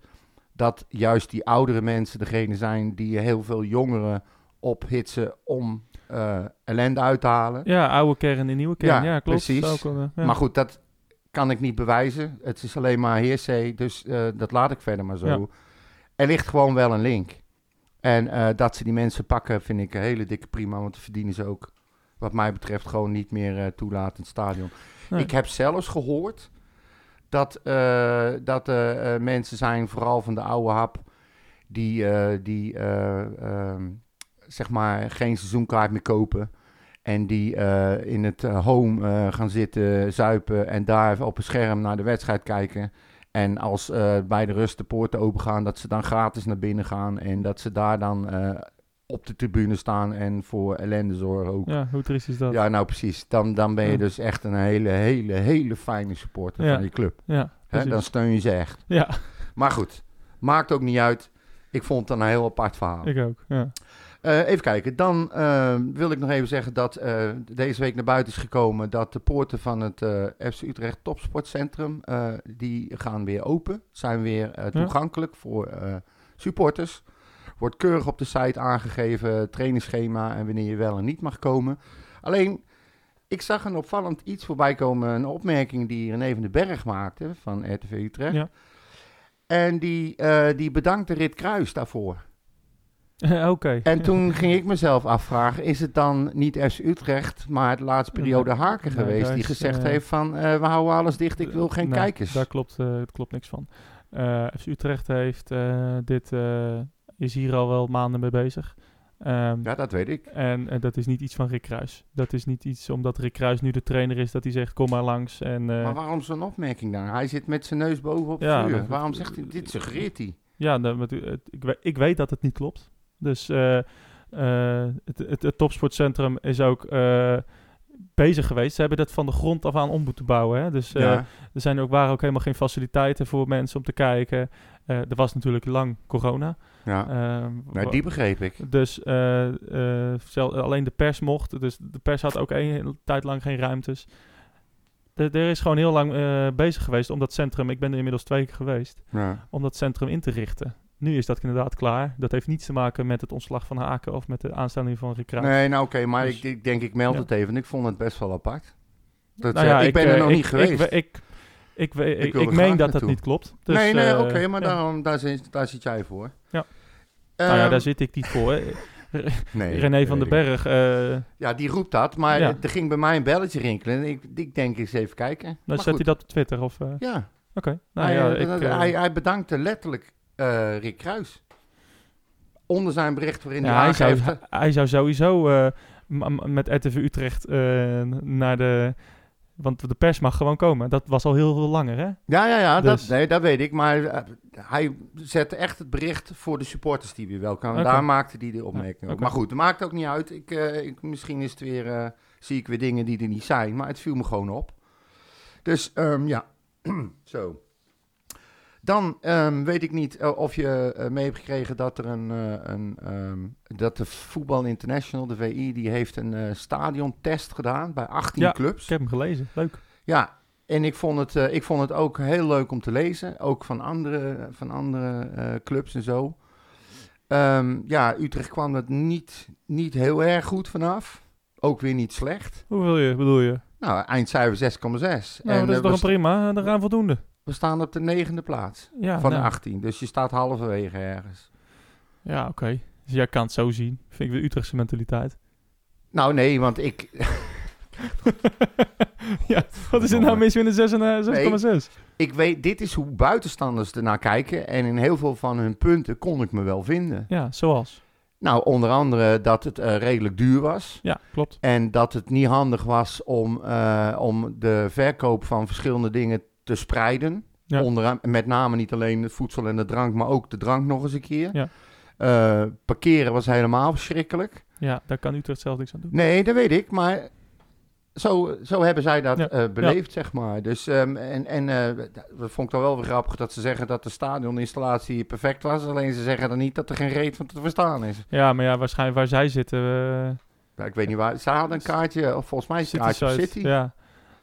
Dat juist die oudere mensen degene zijn die heel veel jongeren ophitsen om eh, ellende uit te halen. Ja, oude kern en nieuwe kern. Ja, Ja, klopt. precies. Ook ja. Maar goed, dat kan ik niet bewijzen. Het is alleen maar hearsay, dus eh, dat laat ik verder maar zo. Ja. Er ligt gewoon wel een link. En eh, dat ze die mensen pakken, vind ik een hele dikke prima, want verdienen ze ook, wat mij betreft, gewoon niet meer eh, toelaten in het stadion. Nee. Ik heb zelfs gehoord dat, eh, dat mensen zijn, vooral van de oude hap, die, die eh, ehm, zeg maar geen seizoenkaart meer kopen. En die eh, in het eh, home eh, gaan zitten, zuipen en daar op een scherm naar de wedstrijd kijken. En als eh, bij de rust de poorten open gaan, dat ze dan gratis naar binnen gaan. En dat ze daar dan op de tribune staan en voor ellende zorgen ook. Ja, hoe triest is dat? Ja, nou precies. Dan, dan ben je Ja. dus echt een hele, hele, hele fijne supporter Ja. van je club. Ja, Hè? Dan steun je ze echt. ja Maar goed, maakt ook niet uit. Ik vond het een heel apart verhaal. ik ook. Ja. Eh, even kijken, dan eh, wil ik nog even zeggen dat eh, deze week naar buiten is gekomen dat de poorten van het FC Utrecht Topsportcentrum, die gaan weer open. Zijn weer toegankelijk voor supporters. Wordt keurig op de site aangegeven, trainingsschema en wanneer je wel en niet mag komen. Alleen, ik zag een opvallend iets voorbij komen, een opmerking die René van den Berg maakte van RTV Utrecht. Ja. En die, eh, die bedankte Rit Kruis daarvoor. Oké. En toen ging ik mezelf afvragen, is het dan niet FC Utrecht, maar de laatste periode Haken Nee, geweest die gezegd eh, heeft van eh, we houden alles dicht, ik wil geen Nee, kijkers. Daar klopt, het klopt niks van. FC Utrecht heeft dit, is hier al wel maanden mee bezig. Ehm, Ja, dat weet ik. En eh, dat is niet iets van Rick Kruis. Dat is niet iets omdat Rick Kruis nu de trainer is dat hij zegt kom maar langs. En, eh, Maar waarom zo'n opmerking dan? Hij zit met zijn neus boven op het Ja, vuur. Waarom zegt hij, dit suggereert hij? Ja, nou, met- het- ik, ik weet dat het niet klopt. Dus eh, eh, het, het, het topsportcentrum is ook bezig geweest. Ze hebben dat van de grond af aan om moeten bouwen. Hè? Dus ja. er zijn ook, waren ook helemaal geen faciliteiten voor mensen om te kijken. Er was natuurlijk lang corona. Ja. Ehm, Nee, die begreep ik. Dus eh, eh, alleen de pers mocht. Dus de pers had ook een tijd lang geen ruimtes. Er er is gewoon heel lang eh, bezig geweest om dat centrum, ik ben er inmiddels twee keer geweest, Ja. om dat centrum in te richten. Nu is dat inderdaad klaar. Dat heeft niets te maken met het ontslag van Haken of met de aanstelling van Rick Kruijs. Nee, nou oké, maar Dus- ik, ik denk ik meld Ja. het even. Ik vond het best wel apart. Dat, Nou ja, ik, ben er nog niet geweest. Ik, ik, ik, ik, ik meen dat dat niet klopt. Dus, nee, nee, oké, maar ja. daarom, daar, zit, daar zit jij voor. Ja. Nou ja, Ehm, daar zit ik niet voor. hè. nee, René van den. Berg. eh Ja, die roept dat, maar Ja. er ging bij mij een belletje rinkelen. En ik, ik denk eens even kijken. nou Maar zet goed. hij dat op Twitter? Of, eh, Ja, Oké. Nou hij, ja, eh, ik, hij, hij bedankte letterlijk eh, Rick Kruis. Onder zijn bericht waarin Ja, hij hij, zou, hij zou sowieso eh, met RTV Utrecht eh, naar de... Want de pers mag gewoon komen. Dat was al heel veel langer, hè? Ja, ja, ja, Dus- dat, nee, dat weet ik. Maar eh, hij zette echt het bericht voor de supporters die weer welkom. Oké. Daar maakte hij de opmerking Ja. Maar goed, dat maakt ook niet uit. Ik, eh, ik, misschien is het weer, eh, zie ik weer dingen die er niet zijn. Maar het viel me gewoon op. Dus ehm, ja, zo. Dan ehm, weet ik niet eh, of je eh, mee hebt gekregen dat er een, eh, een ehm, dat de Voetbal International, de VI, die heeft een stadiontest gedaan bij 18 Ja, clubs. Ik heb hem gelezen. Leuk. Ja, en ik vond, het, ik vond het ook heel leuk om te lezen. Ook van andere, van andere clubs en zo. Ehm, ja, Utrecht kwam het niet, niet heel erg goed vanaf. Ook weer niet slecht. Hoe wil je, bedoel je? Nou, eindcijfer 6,6. Nou, en dat is toch een prima. Dan gaan voldoende. We staan op de negende plaats Ja, van de nou, 18. Dus je staat halverwege ergens. Ja, oké. Dus jij kan het zo zien. Vind ik de Utrechtse mentaliteit. Nou nee, want ik... ja, wat is er nou mis met een 6 en, eh, 6,6? Ik weet, dit is hoe buitenstanders ernaar kijken. En in heel veel van hun punten kon ik me wel vinden. Ja, zoals. Nou, onder andere dat het eh, redelijk duur was. Ja, klopt. En dat het niet handig was om, eh, om de verkoop van verschillende dingen te spreiden. Ja. Onder, met name niet alleen het voedsel en de drank, maar ook de drank nog eens een keer. Ja. Eh, parkeren was helemaal verschrikkelijk. Ja, daar kan Utrecht zelf niks aan doen. Nee, dat weet ik, maar zo, zo hebben zij dat Ja. eh, beleefd, zeg maar. Dus, ehm, en en eh, dat vond ik dan wel weer grappig dat ze zeggen dat de stadioninstallatie perfect was. Alleen ze zeggen dan niet dat er geen reet van te verstaan is. Ja, maar ja, waarschijnlijk waar zij zitten... Ja, ik weet niet waar. Ze hadden een kaartje, of volgens mij een City kaartje. City. Ja.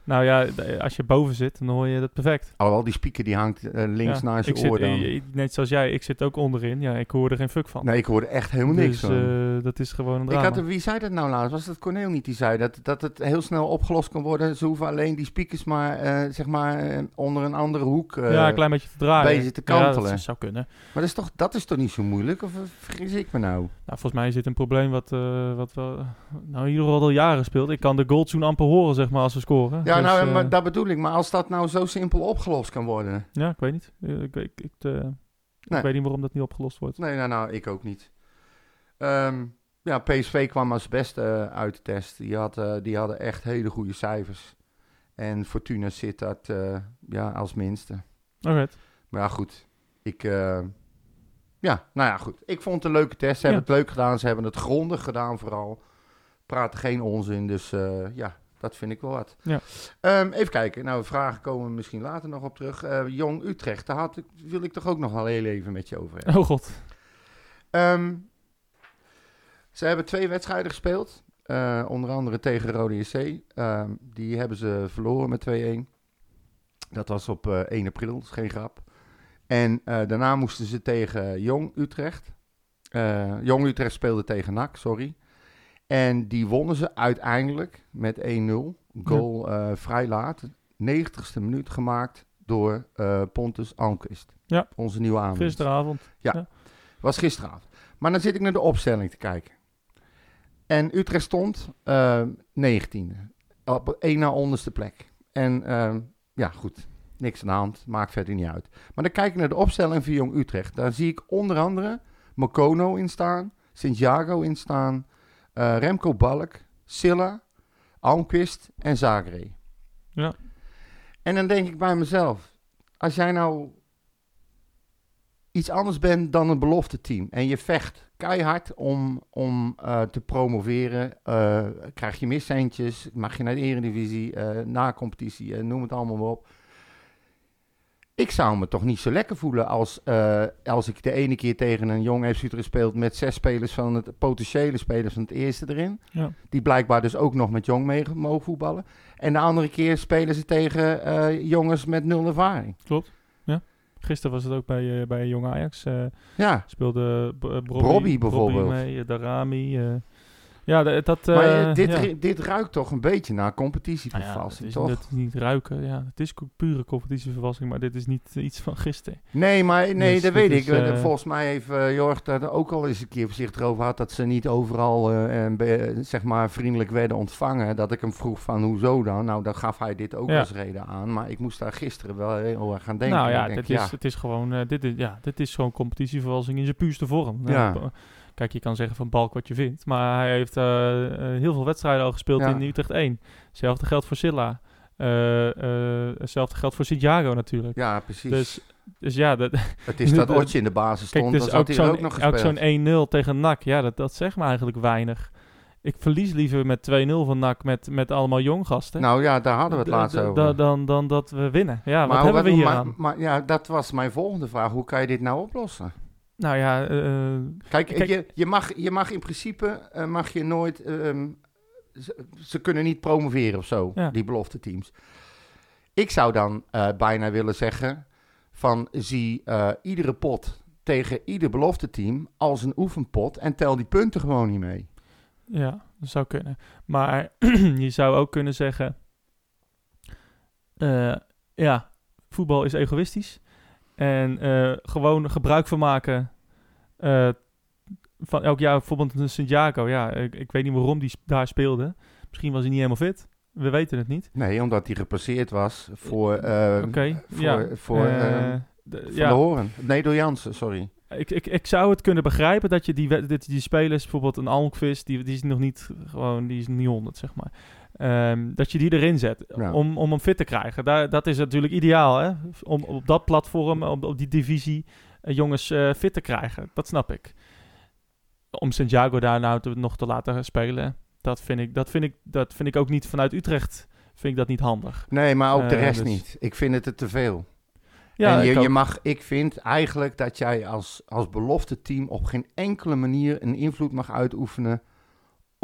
Nou ja, als je boven zit, dan hoor je dat perfect. Alhoewel, die speaker die hangt eh, links Ja, naast ik je oor dan. eh, net zoals jij, ik zit ook onderin. Ja, ik hoor er geen fuck van. Nee, ik hoorde echt helemaal niks dus, van. eh, dat is gewoon een ik drama. had, er- wie zei dat nou laatst? Was dat Corneel niet die zei? Dat, dat het heel snel opgelost kan worden. Ze hoeven alleen die speakers maar, zeg maar, onder een andere hoek. ja, een klein beetje te draaien. bezig te Ja, kantelen. dat zou kunnen. Maar dat is, toch, dat is toch niet zo moeilijk? Of vergis ik me nou? Nou, volgens mij is dit een probleem wat, wat wel, nou, in ieder geval al jaren speelt. Ik kan de goaltune amper horen, zeg maar, als we scoren. Ja, Dus, nou, eh, maar dat bedoel ik. Maar als dat nou zo simpel opgelost kan worden. Ja, ik weet niet. Eh, Ik, ik, ik, eh, Nee. ik weet niet waarom dat niet opgelost wordt. Nee, nou, nou ik ook niet. Ehm, ja, PSV kwam als beste eh, uit de test. Die, had, eh, die hadden echt hele goede cijfers. En Fortuna zit dat eh, ja, als minste. Alright. Maar ja, goed. Ik, eh, ja, nou ja, goed. Ik vond het een leuke test. Ze Ja. hebben het leuk gedaan. Ze hebben het grondig gedaan vooral. Praten geen onzin. Dus eh, ja, dat vind ik wel wat. Ja. Ehm, even kijken. Nou, vragen komen we misschien later nog op terug. Eh, Jong Utrecht, daar had ik, wil ik toch ook nog wel heel even met je over hebben. Oh god. Ehm, ze hebben twee wedstrijden gespeeld. Eh, onder andere tegen Rode JC. Ehm, die hebben ze verloren met 2-1. Dat was op eh, 1 april, dat is geen grap. En eh, daarna moesten ze tegen Jong Utrecht. Eh, Jong Utrecht speelde tegen NAC, sorry. En die wonnen ze uiteindelijk met 1-0. Goal eh, vrij laat. 90ste minuut gemaakt door eh, Pontus Almqvist. Ja. Onze nieuwe aanwinst. Gisteravond. Was gisteravond. Maar dan zit ik naar de opstelling te kijken. En Utrecht stond eh 19e. Op één na onderste plek. En eh, ja, goed. Niks aan de hand. Maakt verder niet uit. Maar dan kijk ik naar de opstelling van Jong Utrecht. Daar zie ik onder andere Mokono in staan. Santiago in staan. Eh, Remco Balk. Silla. Almquist en Zagre. Ja. En dan denk ik bij mezelf. Als jij nou iets anders bent dan een belofte team. En je vecht keihard om, om eh, te promoveren. eh, krijg je miscentjes, mag je naar de eredivisie, na competitie, noem het allemaal maar op. Ik zou me toch niet zo lekker voelen als, eh, als ik de ene keer tegen een jong FC Utrecht speelt met zes spelers van het potentiële spelers van het eerste erin. Ja. Die blijkbaar dus ook nog met jong mee mogen voetballen. En de andere keer spelen ze tegen eh, jongens met nul ervaring. Klopt. Ja. Gisteren was het ook bij, eh, bij Jong Ajax. Ja, speelde Brobby, Brobby bijvoorbeeld. mee, Darami. Eh. ja, dat... maar eh, eh, dit, ja. dit ruikt toch een beetje naar Nou ja, competitievervalsing, is, toch? Het is niet ruiken, ja. Het is pure competitievervalsing, maar dit is niet iets van gisteren. Nee, maar nee, Dus dat weet is, ik. Eh, eh, Volgens mij heeft eh, Jorg daar ook al eens een keer voorzichtig over gehad... dat ze niet overal eh, zeg maar vriendelijk werden ontvangen. Dat ik hem vroeg van hoezo dan? Nou, dan gaf hij dit ook Ja. als reden aan. Maar ik moest daar gisteren wel heel erg aan denken. nou ja, denk, dit is, het is gewoon, eh, dit is, ja, dit is gewoon competitievervalsing in zijn puurste vorm. Ja. Nou, kijk, je kan zeggen van Balk wat je vindt, maar hij heeft eh, eh, heel veel wedstrijden al gespeeld Ja. in Utrecht 1. Hetzelfde geldt voor Silla. Eh, hetzelfde geldt voor Santiago natuurlijk. Ja, precies. Dus, dus ja, dat, het is dat Otje in de basis Kijk, stond, dus dan ook zo'n ook zo'n 1-0 tegen NAC, ja, dat, dat zegt me eigenlijk weinig. Ik verlies liever met 2-0 van NAC met, met allemaal jong gasten. nou ja, daar hadden we het laatst over. d- Dan, dan dat we winnen. Ja, wat hoe- hebben we hier maar, aan? maar ja, dat was mijn volgende vraag. Hoe kan je dit nou oplossen? Nou ja, eh, Kijk, Kijk- je, je, mag, je mag in principe eh, mag je nooit. ehm, ze, ze kunnen niet promoveren of zo, Ja. die belofte teams. Ik zou dan bijna willen zeggen: van zie iedere pot tegen ieder belofte team als een oefenpot en tel die punten gewoon niet mee. ja, dat zou kunnen. Maar je zou ook kunnen zeggen... ja, voetbal is egoïstisch. En eh, gewoon gebruik van maken eh, van elk jaar. Bijvoorbeeld een Santiago. Ja, ik, ik weet niet waarom die daar speelde. Misschien was hij niet helemaal fit. We weten het niet. Nee, omdat die gepasseerd was voor, eh, Oké, voor, ja. voor, Eh, eh, de- ja. Horen. Nee, door Jansen, sorry. Ik, ik, ik zou het kunnen begrijpen dat je die, dat die spelers, bijvoorbeeld een Almqvist, die, die is nog niet gewoon, die is niet 100, zeg maar. Ehm, dat je die erin zet Ja. om, om hem fit te krijgen. Daar, dat is natuurlijk ideaal, hè? Om op dat platform, op, op die divisie, eh, jongens eh, fit te krijgen. Dat snap ik. Om Santiago daar nou te, nog te laten spelen, dat vind, ik, dat, vind ik, dat vind ik ook niet vanuit Utrecht. Vind ik dat niet handig. Nee, maar ook de Eh, rest dus- niet. Ik vind het er te veel. Ja, en je, ik je mag, ik vind eigenlijk dat jij als, als belofte team op geen enkele manier een invloed mag uitoefenen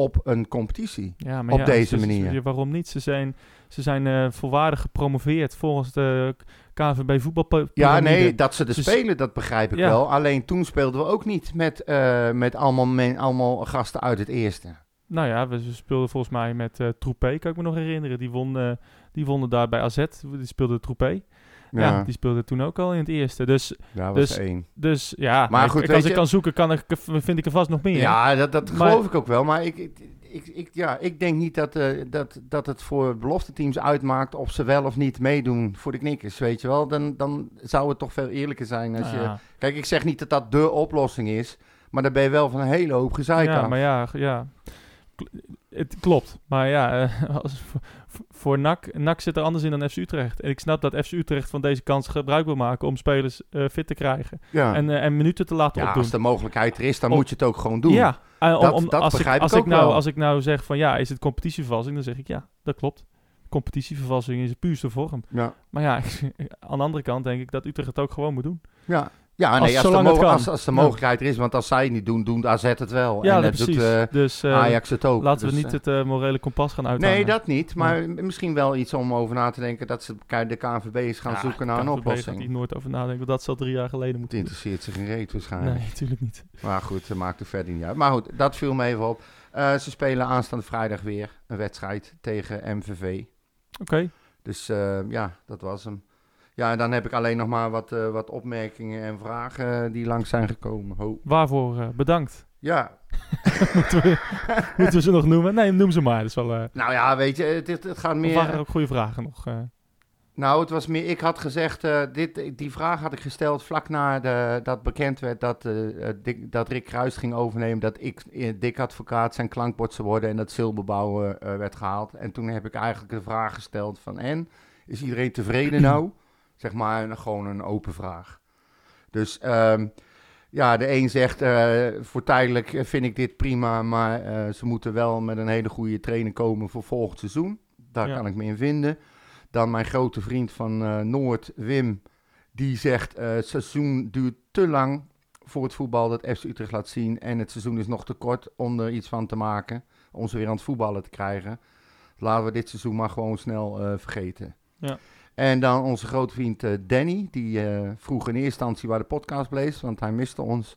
op een competitie. Ja, maar op ja, deze ze- ze- manier. waarom niet? Ze zijn, ze zijn eh, volwaardig gepromoveerd volgens de KNVB voetbalpyramide. Ja, nee, dat ze er Dus- spelen, dat begrijp ik Ja. wel. Alleen toen speelden we ook niet met, eh, met allemaal, men- allemaal gasten uit het eerste. Nou ja, we speelden volgens mij met eh Troepé, kan ik me nog herinneren. Die, won, die wonnen daar bij AZ. Die speelde Troepé. Ja. Ja, die speelde toen ook al in het eerste. Dus, daar was dus- één. dus ja, Maar goed, ik- als je- ik kan zoeken, kan ik, vind ik er vast nog meer. Ja, dat, dat Maar- geloof ik ook wel. Maar ik, ik, ik, ik- ja, ik denk niet dat, eh, dat, dat het voor belofte teams uitmaakt of ze wel of niet meedoen voor de knikkers, weet je wel. Dan, dan zou het toch veel eerlijker zijn als Nou je... ja. Kijk, ik zeg niet dat dat de oplossing is, maar dan ben je wel van een hele hoop gezeik Ja, maar ja, ja. Het klopt. Maar ja, eh, als, voor, NAC, NAC zit er anders in dan FC Utrecht. En ik snap dat FC Utrecht van deze kans gebruik wil maken om spelers eh, fit te krijgen. Ja, En, eh, en minuten te laten ja opdoen. als de mogelijkheid er is, dan moet je het ook gewoon doen. Ja, Dat- om- dat als, ik, begrijp ik als, ook ik nou, wel. als ik nou zeg van ja, is het competitievervalsing? Dan zeg ik ja, dat klopt. Competitievervalsing is de puurste vorm. Ja. Maar ja, aan de andere kant denk ik dat Utrecht het ook gewoon moet doen. Ja, ja nee, Als- als, de, het als, als de mogelijkheid er is, want als zij het niet doen, doen AZ het wel. Ja, en dat dat doet precies. eh, dus eh, Ajax het ook. laten we Dus, niet eh, het morele kompas gaan uithangen. Nee, dat niet. Maar misschien wel iets om over na te denken dat ze de KNVB is gaan Ja, zoeken naar een KNVB gaat oplossing. hier nooit over nadenken, want dat zal drie jaar geleden Het moeten doen. interesseert zich een reet waarschijnlijk. Nee, natuurlijk niet. Maar goed, dat maakt er verder niet uit. Maar goed, dat viel me even op. Ze spelen aanstaande vrijdag weer een wedstrijd tegen MVV. Oké, Dus ja, dat was hem. Ja, en dan heb ik alleen nog maar wat, eh, wat opmerkingen en vragen eh, die langs zijn gekomen. Ho. waarvoor eh, bedankt. Ja, moeten, we, moeten we ze nog noemen? Nee, noem ze maar. Dat is wel, nou ja, weet je, het, het, het gaat of meer... waren er ook goede vragen nog? Nou, het was meer. Ik had gezegd. dit, die vraag had ik gesteld vlak na de, dat bekend werd dat, Dick, dat Rick Kruis ging overnemen. Dat ik, Dick Advocaat zijn klankbord zou worden. En dat Silberbouw eh, werd gehaald. En toen heb ik eigenlijk de vraag gesteld: van en is iedereen tevreden nou? Zeg maar gewoon een open vraag. Dus ehm, ja, de een zegt eh, voor tijdelijk vind ik dit prima. Maar eh, ze moeten wel met een hele goede trainer komen voor volgend seizoen. Daar Ja. kan ik me in vinden. Dan mijn grote vriend van eh, Noord, Wim, die zegt: het seizoen duurt te lang voor het voetbal dat FC Utrecht laat zien. En het seizoen is nog te kort om er iets van te maken. Om ze weer aan het voetballen te krijgen. Laten we dit seizoen maar gewoon snel vergeten. Ja. En dan onze grote vriend eh, Danny, die eh, vroeg in eerste instantie waar de podcast bleef, want hij miste ons.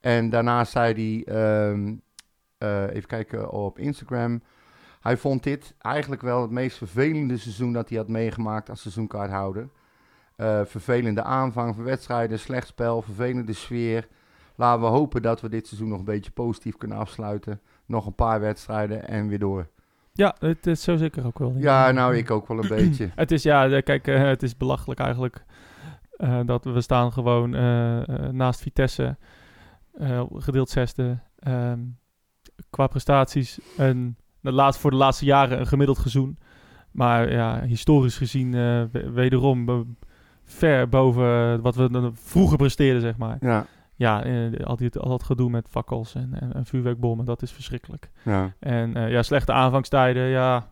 En daarna zei hij, ehm, eh, even kijken op Instagram, hij vond dit eigenlijk wel het meest vervelende seizoen dat hij had meegemaakt als seizoenkaarthouder. Vervelende aanvang van wedstrijden, slecht spel, vervelende sfeer. Laten we hopen dat we dit seizoen nog een beetje positief kunnen afsluiten. Nog een paar wedstrijden en weer door. Ja, het is zo zeker ook wel. Ja, nou, ik ook wel een beetje. Het is, ja, de- kijk, eh, het is belachelijk eigenlijk eh, dat we staan gewoon eh, eh, naast Vitesse, eh, gedeeld zesde, ehm, qua prestaties en de laatste, voor de laatste jaren een gemiddeld seizoen. Maar ja, historisch gezien eh, we- wederom eh, ver boven wat we vroeger presteerden, zeg maar. Ja, Ja, eh, al, die, al dat gedoe met fakkels en, en, en vuurwerkbommen, dat is verschrikkelijk. ja. En eh, ja, slechte aanvangstijden, ja,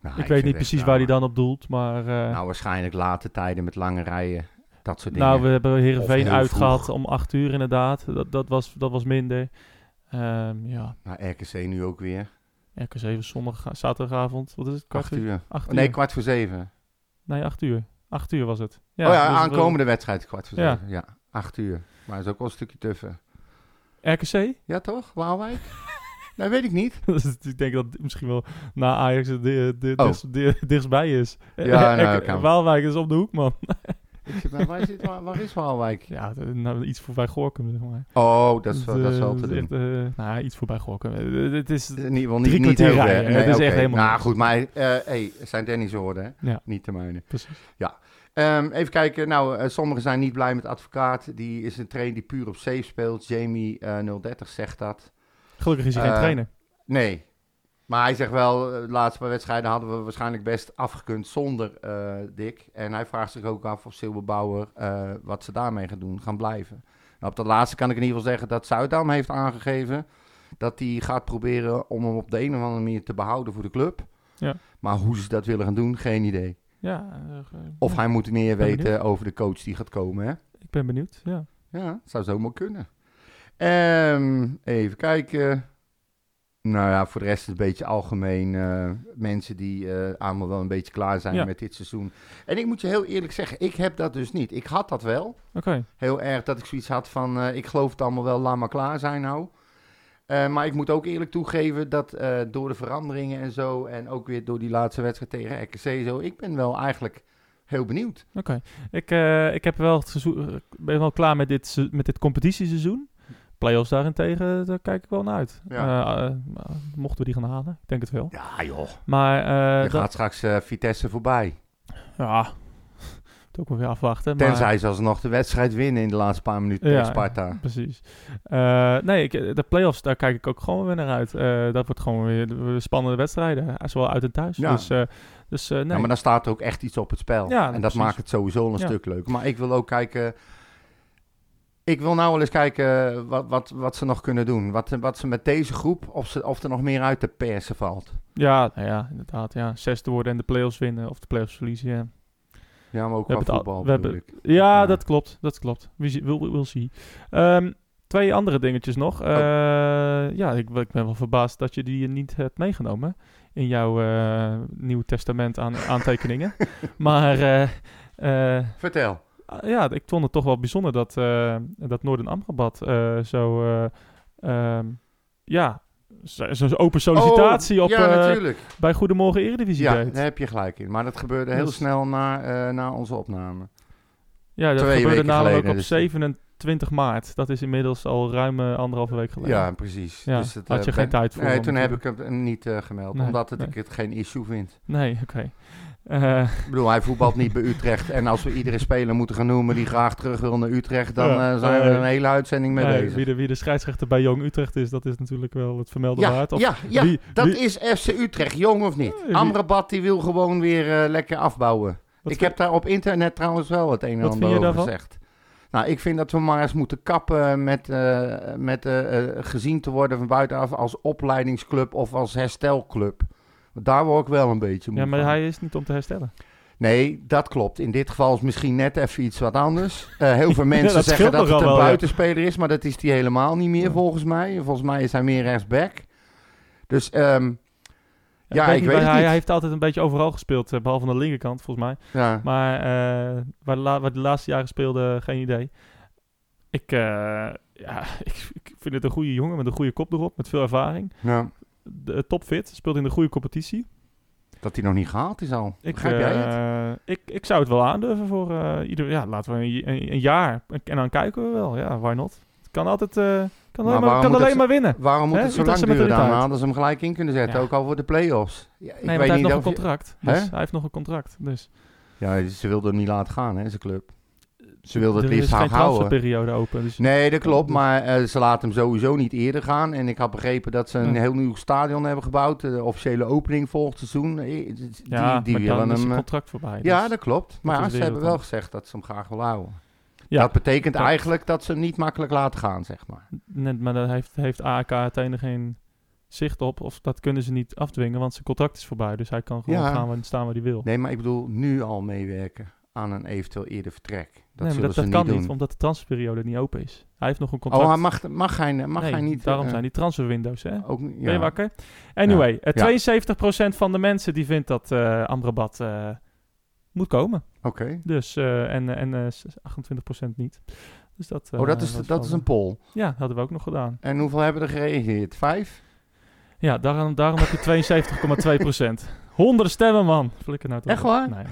Nou, ik weet niet precies waar hij dan op doelt, maar... eh, Nou, waarschijnlijk late tijden met lange rijen. Dat soort dingen. Nou, we hebben Heerenveen vroeg. om acht uur inderdaad. Dat, dat, was, dat was minder. Ehm, ja, Nou, RKC nu ook weer. RKC was zondag, zaterdagavond. Wat is het? Kwart Acht uur. Acht Oh, nee, uur. kwart voor zeven. Nee, acht uur. Acht uur was het. oh ja, dus aankomende wedstrijd kwart voor Ja. zeven. Ja, acht uur. Maar dat is ook wel een stukje tuffer. RKC? Ja, toch? Waalwijk? nee, weet ik niet. Dus ik denk dat het misschien wel na Ajax het di- di- Oh. dichtst- di- dichtstbij is. Ja, nou, kan. Waalwijk is op de hoek, man. Ik maar waar, zit, waar, waar is Waalwijk? Ja, nou, iets voorbij Gorkum, zeg maar. Oh, dat is wel, dat is wel eh, te doen. echt, eh, nou, iets voorbij Gorkum. Eh, Het is... In ieder geval Drie niet, niet heel ver. rijden. Het is echt helemaal Nou goed, maar eh hey, het zijn Danny's woorden, hè? Ja. Niet de mijne. Precies. Ehm, even kijken. Nou, eh, sommigen zijn niet blij met advocaat. Die is een trainer die puur op safe speelt. Jamie eh 030 zegt dat. Gelukkig is hij geen Eh, trainer. Nee. Maar hij zegt wel, de laatste paar wedstrijden hadden we waarschijnlijk best afgekund zonder Dick. En hij vraagt zich ook af of Silberbouwer wat ze daarmee gaan doen, gaan blijven. Nou, op dat laatste kan ik in ieder geval zeggen dat Zuidam heeft aangegeven dat hij gaat proberen om hem op de een of andere manier te behouden voor de club. Ja. Maar hoe ze dat willen gaan doen, geen idee. Ja, eh, eh, Of hij moet meer weten benieuwd. over de coach die gaat komen, hè? ik ben benieuwd. Ja. Ja, het zou zomaar kunnen. Ehm, even kijken. Nou ja, voor de rest is het een beetje algemeen. eh, mensen die allemaal wel een beetje klaar zijn Ja. met dit seizoen. En ik moet je heel eerlijk zeggen, ik heb dat dus niet. Ik had dat wel. Oké. Heel erg dat ik zoiets had van, ik geloof het allemaal wel, laat maar klaar zijn nou. Eh, maar ik moet ook eerlijk toegeven dat eh, door de veranderingen en zo... en ook weer door die laatste wedstrijd tegen RKC zo... ik ben wel eigenlijk heel benieuwd. Oké. Ik, eh, ik heb wel seizoen, ben wel klaar met dit, met dit competitieseizoen. Playoffs daarentegen, daar kijk ik wel naar uit. Ja. Mochten we die gaan halen? Ik denk het wel. Ja joh, Maar je dat- gaat straks Vitesse voorbij. ja, moet ook wel weer afwachten. maar- Tenzij ze alsnog de wedstrijd winnen in de laatste paar minuten Ja, tegen Sparta. Precies. Eh, nee, ik, de playoffs, daar kijk ik ook gewoon weer naar uit. Eh, dat wordt gewoon weer spannende wedstrijden. eh, Zowel uit en thuis. Ja. Dus, dus nee. Ja, maar dan staat er ook echt iets op het spel. Ja, en dat precies. maakt het sowieso een stuk leuker. Maar ik wil ook kijken... Ik wil nou wel eens kijken wat, wat, wat ze nog kunnen doen. Wat, wat ze met deze groep, of, ze, of er nog meer uit te persen valt. Ja, nou ja, inderdaad. Ja. Zesde worden en de playoffs winnen of de playoffs verliezen. Ja, maar ook We hebben voetbal we hebben- ja Ja. dat klopt. Dat klopt. We zie- We'll, see. Ehm, twee andere dingetjes nog. Eh, Ja, ik, ik ben wel verbaasd dat je die niet hebt meegenomen in jouw eh Nieuw Testament aan aantekeningen. maar eh, Vertel. Ah, Ja, ik vond het toch wel bijzonder dat, dat Noorden Amrabat zo, eh, ehm, ja, zo'n open sollicitatie Oh, op, ja, eh, natuurlijk. bij Goedemorgen Eredivisie Ja, deed. daar heb je gelijk in. Maar dat gebeurde heel Dus- snel na, eh, na onze opname. Ja, dat twee gebeurde weken namelijk geleden, op dus- 27 maart. Dat is inmiddels al ruim eh, anderhalve week geleden. Ja, precies. Ja, Dus het, had je geen tijd voor Nee, toen heb ik hem niet gemeld. Nee, omdat het, nee. ik het geen issue vind. Nee, oké. Eh, Ik bedoel, hij voetbalt niet bij Utrecht. En als we iedere speler moeten gaan noemen die graag terug wil naar Utrecht, dan Ja, eh, zijn we er een hele uitzending mee bezig. wie, de, wie de scheidsrechter bij Jong Utrecht is, dat is natuurlijk wel het vermelden ja, waard. Of ja, ja wie- dat wie- is FC Utrecht, jong of niet. Amrabat die wil gewoon weer eh, lekker afbouwen. wat ik vind- heb daar op internet trouwens wel het een en Wat ander vind je over daarvan? gezegd. Nou, ik vind dat we maar eens moeten kappen met, eh, met gezien te worden van buitenaf als opleidingsclub of als herstelclub. Want Daar word ik wel een beetje moe Ja, maar van. hij is niet om te herstellen. Nee, dat klopt. In dit geval is misschien net even iets wat anders. Eh, heel veel mensen zeggen dat het een wel, ja. buitenspeler is, maar dat is hij helemaal niet meer Ja. volgens mij. Volgens mij is hij meer rechtsback. Dus ehm, Ja, ik weet hij, niet. hij heeft altijd een beetje overal gespeeld, eh, behalve aan de linkerkant volgens mij. ja, Maar eh, waar, de la- waar de laatste jaren speelde, geen idee. Ik, ja, ik, ik vind het een goede jongen met een goede kop erop, met veel ervaring. ja, De, topfit, speelt in de goede competitie. dat hij nog niet gehaald is al. Ik, Begrijp jij het? eh, ik, ik zou het wel aandurven voor eh, ieder... Ja, laten we een, een, een jaar. En dan kijken we wel. Ja, why not? Het kan altijd... eh, kan alleen, maar, kan alleen het- maar winnen. Waarom moet het zo lang duren? Dan hadden ze hem gelijk in kunnen zetten, Ja. ook al voor de play-offs. Ja, ik Nee, weet hij heeft niet nog een je- contract. Dus hij heeft nog een contract. Dus Ja, ze wilden hem niet laten gaan, hè, zijn club. Ze wilden het er liefst is geen houden. transferperiode open. Dus Nee, dat klopt, maar eh, ze laten hem sowieso niet eerder gaan. En ik had begrepen dat ze een Ja. heel nieuw stadion hebben gebouwd. De officiële opening volgend seizoen. Eh, Die, ja, die maar willen dan is hem... eh, contract voorbij. Ja, dus- dat klopt. Maar dat ja, is ze hebben wel gezegd dat ze hem graag willen houden. ja, dat betekent dat- eigenlijk dat ze hem niet makkelijk laten gaan, zeg maar. net, maar daar heeft, heeft AEK uiteindelijk geen zicht op. Of dat kunnen ze niet afdwingen, want zijn contract is voorbij. Dus hij kan gewoon Ja. gaan waar, staan waar hij wil. Nee, maar ik bedoel nu al meewerken aan een eventueel eerder vertrek. Dat nee, maar dat, ze dat kan niet doen. omdat de transferperiode niet open is. Hij heeft nog een contract. Oh, hij mag, mag, hij, mag Nee, hij niet... daarom eh, zijn die transferwindows, hè? ook, Ben je wakker? Anyway, eh, Ja. 72% van de mensen die vindt dat eh Amrabat eh, moet komen. Oké. Dus, eh, en, en eh, s- 28% niet. Dus dat, eh, Oh, dat is, dat is een poll. Ja, hadden we ook nog gedaan. En hoeveel hebben er gereageerd? Vijf? Ja, daarom, daarom heb je 72,2%. Honderden stemmen, man. Flikker nou toch Echt waar? Nee,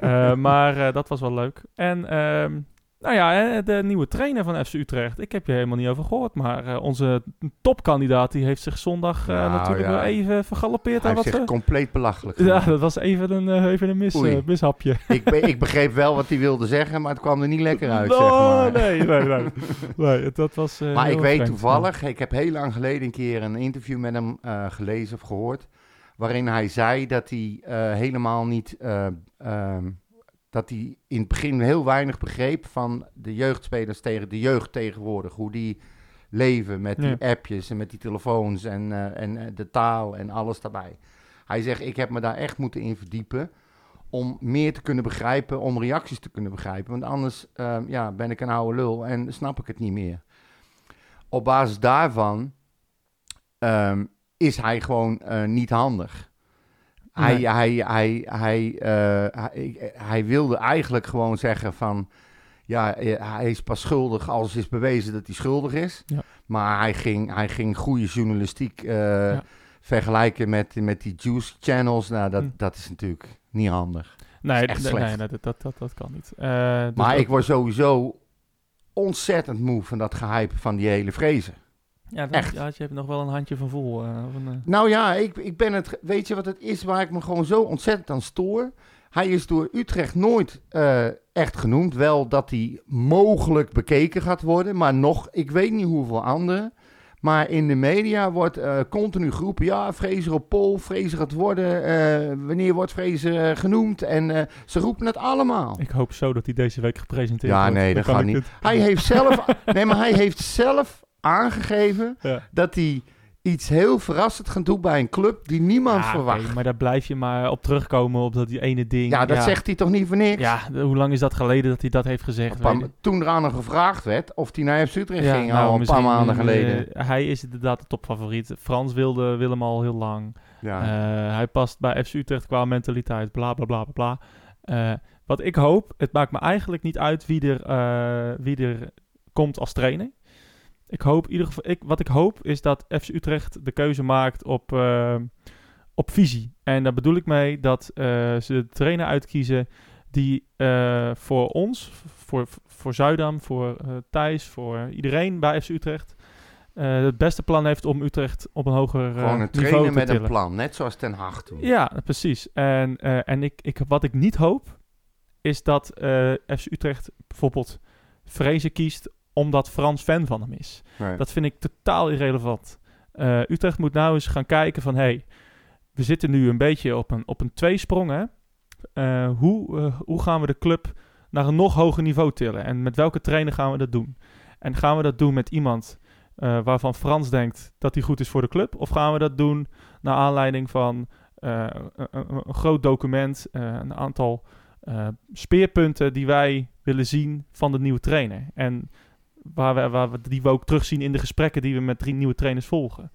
nee. Eh, maar eh, dat was wel leuk. En ehm, Nou ja, hè, de nieuwe trainer van FC Utrecht. Ik heb je helemaal niet over gehoord. Maar eh, onze topkandidaat die heeft zich zondag eh, Nou, natuurlijk ja. wel even vergalopeerd. Hij aan heeft wat zich we- compleet belachelijk ja, dat was even een, eh, even een mis, eh, mishapje. ik, be- ik begreep wel wat hij wilde zeggen, maar het kwam er niet lekker uit, zeg Oh, maar. nee, nee, nee. nee dat was, eh, Maar ik weet vreemd. toevallig, ik heb heel lang geleden een keer een interview met hem eh, gelezen of gehoord. Waarin hij zei dat hij eh, helemaal niet. eh, ehm, dat hij in het begin heel weinig begreep van de jeugdspelers tegen de jeugd tegenwoordig. Hoe die leven met die appjes en met die telefoons en, eh, en de taal en alles daarbij. Hij zegt: Ik heb me daar echt moeten in verdiepen. Om meer te kunnen begrijpen, om reacties te kunnen begrijpen. Want anders ehm, ja, ben ik een oude lul en snap ik het niet meer op basis daarvan ehm, is hij gewoon eh, niet handig. Hij, Nee. hij, hij, hij, eh, hij, hij wilde eigenlijk gewoon zeggen van... Ja, eh, hij is pas schuldig als is bewezen dat hij schuldig is. Ja. Maar hij ging, hij ging goede journalistiek vergelijken met, met die juice channels. Nou, dat, Hm. dat is natuurlijk niet handig. Nee, echt nee, dat, dat, dat, dat kan niet. Dus Maar dat- ik word sowieso ontzettend moe van dat gehype van die hele vrezen. Ja, dat, echt. Ja, je hebt nog wel een handje van vol. eh, of een, eh, Nou ja, ik, ik ben het. Weet je wat het is waar ik me gewoon zo ontzettend aan stoor? Hij is door Utrecht nooit eh, echt genoemd. Wel dat hij mogelijk bekeken gaat worden, maar nog, ik weet niet hoeveel anderen. Maar in de media wordt eh, continu geroepen: ja, Fraser op Pol, Fraser gaat worden. eh, wanneer wordt Fraser genoemd? En eh, ze roepen het allemaal. ik hoop zo dat hij deze week gepresenteerd Ja, wordt. nee, Dan dat gaat niet. het- Hij heeft zelf, nee, maar hij heeft zelf aangegeven Ja. dat hij iets heel verrassend gaat doen bij een club die niemand Ja, verwacht. maar daar blijf je maar op terugkomen op dat die ene ding. Ja, dat zegt hij toch niet voor niks? Ja, hoe lang is dat geleden dat hij dat heeft gezegd? Paar- toen er aan hem gevraagd werd of hij naar FC Utrecht Ja, ging, nou, al een paar maanden eh, geleden. hij is inderdaad de topfavoriet. Frans wilde, wil hem al heel lang. ja. Eh, hij past bij FC Utrecht qua mentaliteit, bla bla bla bla bla. Eh, wat ik hoop, het maakt me eigenlijk niet uit wie er, wie er komt als trainer. Ik hoop, in ieder geval, ik, wat ik hoop is dat FC Utrecht de keuze maakt op, eh, op visie. En daar bedoel ik mee dat eh, ze de trainer uitkiezen die eh, voor ons, voor, voor Zuidam, voor eh, Thijs, voor iedereen bij FC Utrecht... het beste plan heeft om Utrecht op een hoger eh, Gewoon een niveau trainer te met een plan, net zoals Ten Hag toen. Ja, precies. En, en ik, ik, wat ik niet hoop, is dat FC Utrecht bijvoorbeeld Vrezen kiest omdat Frans fan van hem is. Nee. Dat vind ik totaal irrelevant. Eh, Utrecht moet nou eens gaan kijken van... hey, we zitten nu een beetje op een, op een tweesprong, hè? Eh, hoe, eh, hoe gaan we de club naar een nog hoger niveau tillen? En met welke trainer gaan we dat doen? En gaan we dat doen met iemand waarvan Frans denkt dat hij goed is voor de club? Of gaan we dat doen naar aanleiding van een, groot document, een aantal speerpunten die wij willen zien van de nieuwe trainer? En waar we, waar we, die we ook terugzien in de gesprekken die we met drie nieuwe trainers volgen.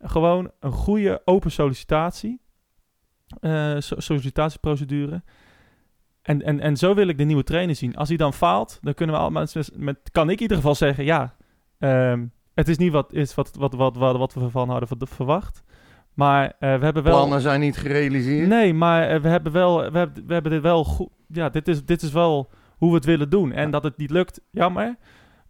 Gewoon een goede open sollicitatie, so- sollicitatieprocedure. En, en, en zo wil ik de nieuwe trainer zien. Als hij dan faalt, dan kunnen we allemaal met, met- kan ik in ieder geval zeggen, ja, ehm, het is niet wat, is wat, wat, wat, wat, we van hadden ver- verwacht. Maar eh, we hebben wel... Plannen zijn niet gerealiseerd. Nee, maar eh, we hebben wel, we hebben, we hebben dit wel goed. Ja, dit is, dit is wel hoe we het willen doen. En Ja. dat het niet lukt, jammer.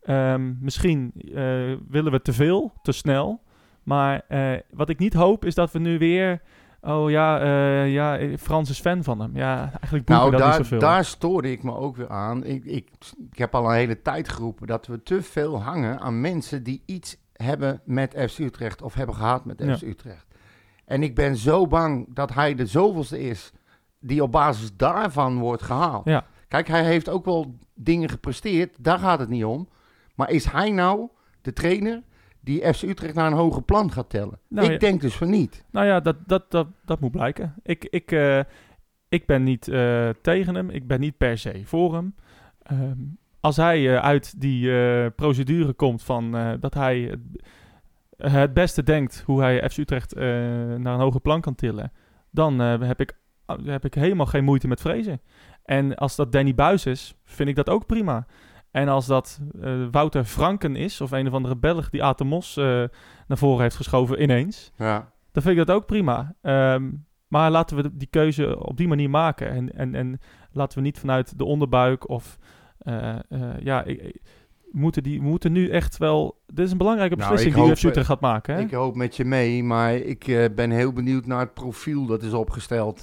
Ehm, misschien eh, willen we te veel, te snel. Maar eh, wat ik niet hoop is dat we nu weer. Oh ja, eh, ja, Frans is fan van hem. Ja, eigenlijk boeit Nou, dat niet daar, zoveel. daar stoorde ik me ook weer aan. Ik, ik, ik heb al een hele tijd geroepen dat we te veel hangen aan mensen die iets hebben met FC Utrecht of hebben gehad met Ja. FC Utrecht. En ik ben zo bang dat hij de zoveelste is die op basis daarvan wordt gehaald. Ja. Kijk, hij heeft ook wel dingen gepresteerd, daar gaat het niet om. Maar is hij nou de trainer die FC Utrecht naar een hoger plan gaat tellen? Nou, ik ja. denk dus van niet. Nou ja, dat, dat, dat, dat moet blijken. Ik, ik, eh, ik ben niet eh, tegen hem. Ik ben niet per se voor hem. Ehm, als hij eh, uit die procedure komt van dat hij het, beste denkt hoe hij FC Utrecht naar een hoger plan kan tillen, dan heb, ik, heb ik helemaal geen moeite met vrezen. En als dat Danny Buis is, vind ik dat ook prima. En als dat eh, Wouter Franken is, of een of andere Belg die Atemos eh naar voren heeft geschoven ineens, Ja. dan vind ik dat ook prima. Ehm, maar laten we die keuze op die manier maken. En, en, en laten we niet vanuit de onderbuik of eh, ja, ik, ik- moeten die moeten nu echt wel... Dit is een belangrijke Nou, beslissing ik die Utrecht gaat maken. Hè? Ik hoop met je mee, maar ik ben heel benieuwd naar het profiel dat is opgesteld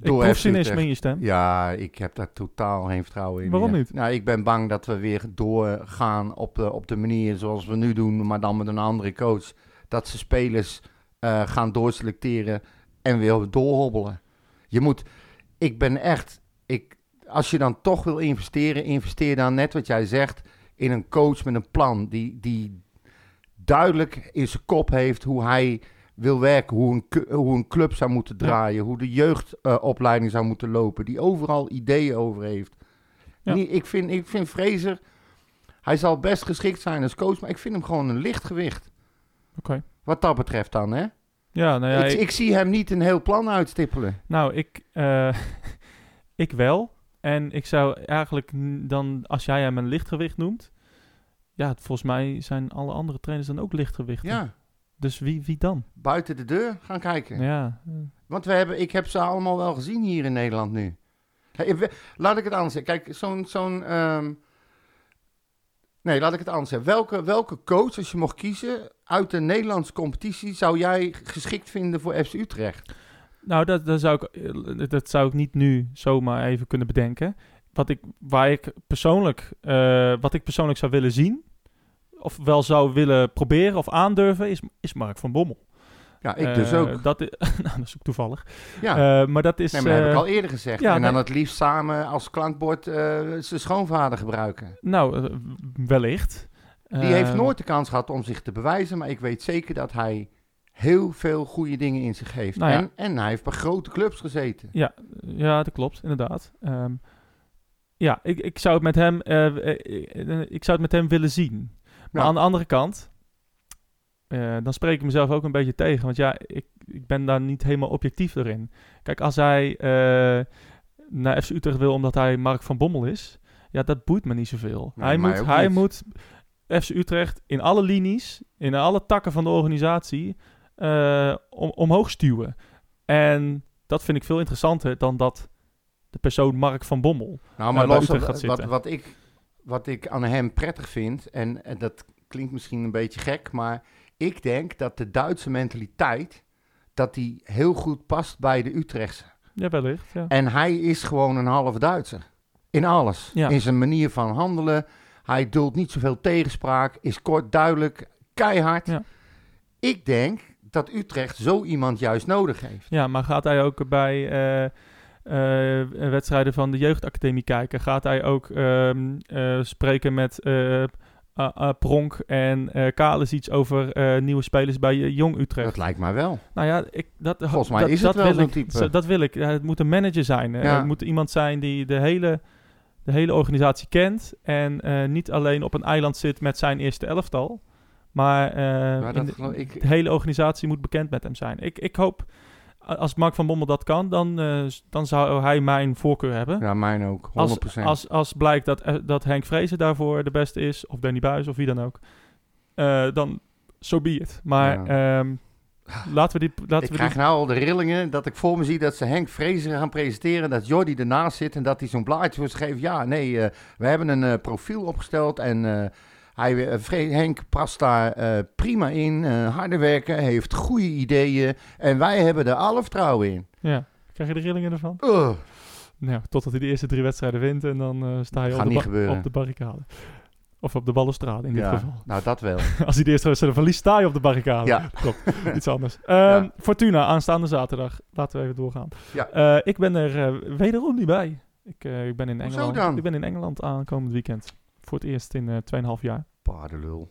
ik door FC cynisme in je stem. Ja, ik heb daar totaal geen vertrouwen in. Waarom meer. niet? Nou, ik ben bang dat we weer doorgaan op de, op de manier zoals we nu doen, maar dan met een andere coach. Dat ze spelers eh, gaan doorselecteren en weer doorhobbelen. Je moet, ik ben echt, ik, als je dan toch wil investeren, investeer dan net wat jij zegt in een coach met een plan die, die duidelijk in zijn kop heeft hoe hij wil werken, hoe een, hoe een club zou moeten draaien, hoe de jeugdopleiding zou moeten lopen, die overal ideeën over heeft. Nee, ik, vind, ik vind Fraser, hij zal best geschikt zijn als coach, maar ik vind hem gewoon een lichtgewicht. Oké. Wat dat betreft dan, hè? Ja, nou ja, ik, ik- ik zie hem niet een heel plan uitstippelen. Nou, ik, eh, ik wel. En ik zou eigenlijk dan, als jij hem een lichtgewicht noemt... Ja, volgens mij zijn alle andere trainers dan ook lichtgewichten. Ja, Dus wie, wie dan? buiten de deur gaan kijken. Ja, Want we hebben, ik heb ze allemaal wel gezien hier in Nederland nu. Hey, we- Laat ik het anders zeggen. Kijk, zo'n... zo'n ehm, Nee, laat ik het anders zeggen. Welke, welke coach, als je mocht kiezen, uit de Nederlandse competitie... zou jij geschikt vinden voor FC Utrecht? Nou, dat, dat, zou ik, dat zou ik niet nu zomaar even kunnen bedenken. Wat ik, waar ik persoonlijk, eh, wat ik persoonlijk zou willen zien, of wel zou willen proberen of aandurven, is, is Mark van Bommel. Ja, ik dus Eh, ook. Dat is, nou, dat is ook toevallig. Ja, Eh, maar dat is... nee, maar dat heb ik eh, al eerder gezegd. ja, en dan nee. het liefst samen als klankbord zijn schoonvader gebruiken. Nou, wellicht. Die heeft nooit de kans gehad om zich te bewijzen, maar ik weet zeker dat hij heel veel goede dingen in zich heeft. Nou ja. en, en hij heeft bij grote clubs gezeten. Ja, ja, dat klopt, inderdaad. Ehm, ja, ik, ik zou het met hem, ik zou het met hem willen zien. Maar aan de andere kant, eh, dan spreek ik mezelf ook een beetje tegen. Want ja, ik, ik ben daar niet helemaal objectief erin. Kijk, als hij eh, naar FC Utrecht wil omdat hij Mark van Bommel is, ja, dat boeit me niet zoveel. Nee, hij moet, hij niet. moet FC Utrecht in alle linies, in alle takken van de organisatie, eh, om, omhoog stuwen. En dat vind ik veel interessanter dan dat de persoon Mark van Bommel. Nou, maar los gaat wat, zitten. wat, ik, wat ik aan hem prettig vind, en, en dat klinkt misschien een beetje gek, maar ik denk dat de Duitse mentaliteit, dat die heel goed past bij de Utrechtse. Ja, wellicht. Ja. En hij is gewoon een half Duitser. In alles. Ja. In zijn manier van handelen. Hij duldt niet zoveel tegenspraak, is kort, duidelijk, keihard. Ja. Ik denk dat Utrecht zo iemand juist nodig heeft. ja, maar gaat hij ook bij eh, wedstrijden van de jeugdacademie kijken? Gaat hij ook ehm, eh, spreken met eh, Pronk en eh Kalis iets over eh, nieuwe spelers bij eh, Jong Utrecht? Dat lijkt mij wel. Nou ja, ik, dat, Volgens mij dat, is het dat wel wil ik, type. Dat wil ik. Ja, Het moet een manager zijn. Eh, Ja. Het moet iemand zijn die de hele, de hele organisatie kent. En eh, niet alleen op een eiland zit met zijn eerste elftal. Maar, eh, Maar in dat de, ik- de hele organisatie moet bekend met hem zijn. Ik, ik hoop, als Mark van Bommel dat kan, dan, eh, dan zou hij mijn voorkeur hebben. Ja, mijn ook. 100%. Als, als, als blijkt dat, eh, dat Henk Vrezen daarvoor de beste is, of Danny Buis, of wie dan ook, eh, dan so be it. Maar ehm, laten we die... Laten ik we krijg die nou al de rillingen dat ik voor me zie dat ze Henk Vrezer gaan presenteren. Dat Jordi ernaast zit en dat hij zo'n blaadje voor geeft. Ja, nee, we hebben een profiel opgesteld en hij, eh, Henk past daar eh, prima in. eh harde werken, heeft goede ideeën en wij hebben er alle vertrouwen in. ja, krijg je de rillingen ervan? Nou, totdat hij de eerste drie wedstrijden wint en dan sta je op de, op de barricade. Of op de balustrade in dit ja, geval. nou dat wel. Als hij de eerste wedstrijd verliest, sta je op de barricade. Ja. Klopt, iets anders. Ehm, Ja. Fortuna, aanstaande zaterdag. Laten we even doorgaan. Ja. Ik ben er wederom niet bij. Ik, ik, ben in Hoezo Engeland, dan? ik ben in Engeland aankomend weekend. Voor het eerst in eh 2,5 jaar. Paardenlul.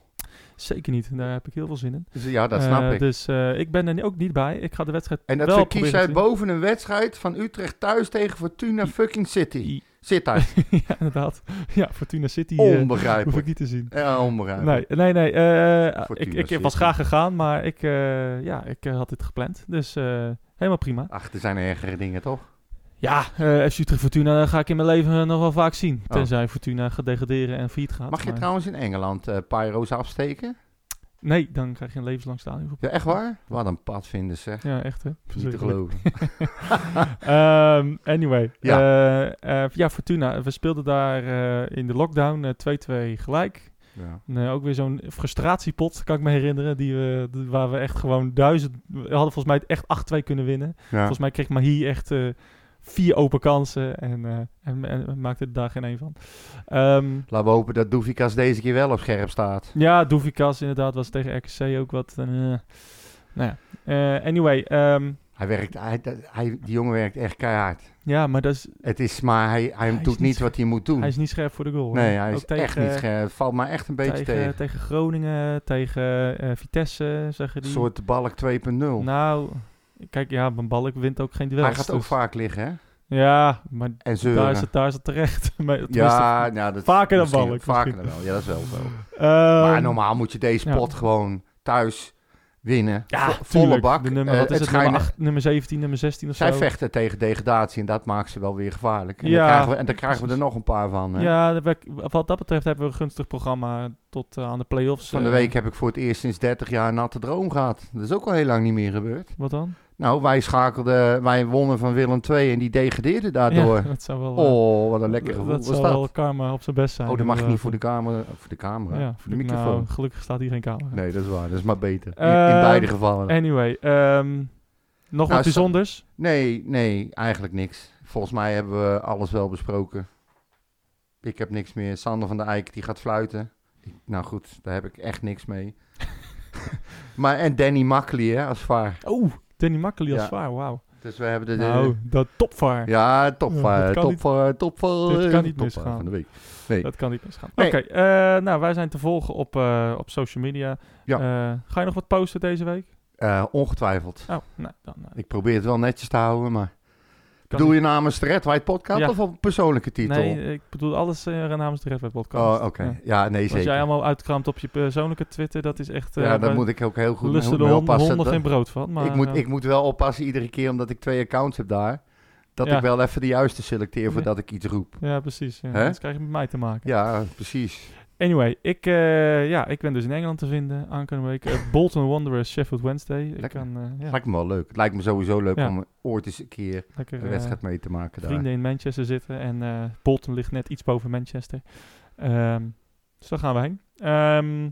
Zeker niet, daar heb ik heel veel zin in. Dus, ja, dat snap Eh, ik. Dus eh, ik ben er ook niet bij. Ik ga de wedstrijd en dat wel verkies jij zien. boven een wedstrijd van Utrecht thuis tegen Fortuna fucking City. I- Zit daar. ja, inderdaad. Ja, Fortuna City eh, hoef ik Onbegrijpelijk. niet te zien. Ja, onbegrijpelijk. Nee, nee, nee. ik, ik was graag gegaan, maar ik, ja, ik had dit gepland. Dus helemaal prima. Ach, er zijn ergere dingen, toch? Ja, eh FC Utrecht Fortuna ga ik in mijn leven nog wel vaak zien. Oh. Tenzij Fortuna gaat degraderen en failliet gaat. Mag je maar- trouwens in Engeland eh pyro's afsteken? Nee, dan krijg je een levenslang stadionverbod. Ja, echt waar? Wat een pad vinden zeg. Ja, echt hè? Niet te geloven. Ehm, anyway. Ja. Ja. ja, Fortuna. We speelden daar eh, in de lockdown eh, 2-2 gelijk. Ja. Nee, ook weer zo'n frustratiepot, kan ik me herinneren. Die we, waar we echt gewoon duizend... We hadden volgens mij echt 8-2 kunnen winnen. Ja. Volgens mij kreeg Mahi echt eh, vier open kansen. En, eh, en, en maakte er daar geen één van. Ehm, Laten we hopen dat Doefikas deze keer wel op scherp staat. ja, Doevikas inderdaad was tegen RKC ook wat... eh, nou ja. Eh, anyway, ehm, Hij werkt, hij, hij, die jongen werkt echt keihard. ja, maar dat is, Het is maar, hij, hij, doet niet scherp. wat hij moet doen. hij is niet scherp voor de goal. nee, hij is echt niet scherp. Het valt mij echt een beetje tegen, tegen. tegen Groningen, tegen eh, Vitesse, zeggen Een die. soort balk 2.0. Nou, kijk, ja, Van Balk wint ook geen duels. hij gaat ook dus- vaak liggen, hè? Ja, maar En zeuren. daar is, het, daar is het terecht. Ja, nou, dat vaker dan Balk, Vaker dan wel, ja, dat is wel zo. ehm, maar normaal moet je deze ja. pot gewoon thuis winnen. ja, Vo- volle tuurlijk. bak. De nummer, Eh, wat is het, nummer, 8, nummer 17, nummer 16 of Zij zo. vechten tegen degradatie en dat maakt ze wel weer gevaarlijk. En, Ja, dan, krijgen we, en dan krijgen we er nog een paar van. hè. Ja, wat dat betreft hebben we een gunstig programma tot eh, aan de play-offs. Van de eh, week heb ik voor het eerst sinds 30 jaar een natte droom gehad. Dat is ook al heel lang niet meer gebeurd. Wat dan? Nou, wij schakelden, wij wonnen van Willem II en die degradeerde daardoor. Ja, dat zou wel... eh, Oh, wat een lekker gevoel dat zou dat. wel karma op zijn best zijn. Oh, dat mag je niet inderdaad. voor de camera. Voor de camera? Ja, voor de nou, microfoon. gelukkig staat hier geen camera. Nee, dat is waar. Dat is maar beter. In, in Ehm, beide gevallen. Anyway, ehm, nog Nou, wat bijzonders? Nee, nee, eigenlijk niks. Volgens mij hebben we alles wel besproken. Ik heb niks meer. Sander van der Eyck, die gaat fluiten. Ik- nou goed, daar heb ik echt niks mee. maar en Danny Makkely, hè, als vaar. Oh, Danny Makkely als Ja. vaar, wauw. Dus we hebben de... Nou, dat topvaar. ja, top, Ja, eh, dat kan niet- eh, eh, misgaan. eh, van de week. Nee. Dat kan niet misgaan. Nee. Oké, eh, nou, wij zijn te volgen op, eh, op social media. Ja. Eh, ga je nog wat posten deze week? Eh, ongetwijfeld. Oh, nou, dan... eh, Ik probeer het wel netjes te houden, maar... Bedoel je namens de Red White Podcast Ja. of op een persoonlijke titel? Nee, ik bedoel alles eh, namens de Red Web podcast. Oh, oké. Ja. Ja. nee, zeker. jij allemaal uitkraamt op je persoonlijke Twitter, dat is echt... eh, ja, daar wij moet ik ook heel goed lussen mee, oppassen. honden Dat- geen brood van. Maar, ik, moet, eh, ik moet wel oppassen iedere keer, omdat ik twee accounts heb daar. Dat Ja. ik wel even de juiste selecteer voordat ik iets roep. Ja, precies. Ja. Anders krijg je met mij te maken. Ja, precies. Anyway, ik, eh, ja, ik ben dus in Engeland te vinden aankomende week. Eh, Bolton Wanderers, Sheffield Wednesday. Ik kan, eh, ja, Lijkt me wel leuk. Het lijkt me sowieso leuk Ja. om ooit eens een keer lekker een wedstrijd mee te maken daar. vrienden in Manchester zitten. En Bolton ligt net iets boven Manchester. Ehm, dus daar gaan we heen. Ehm,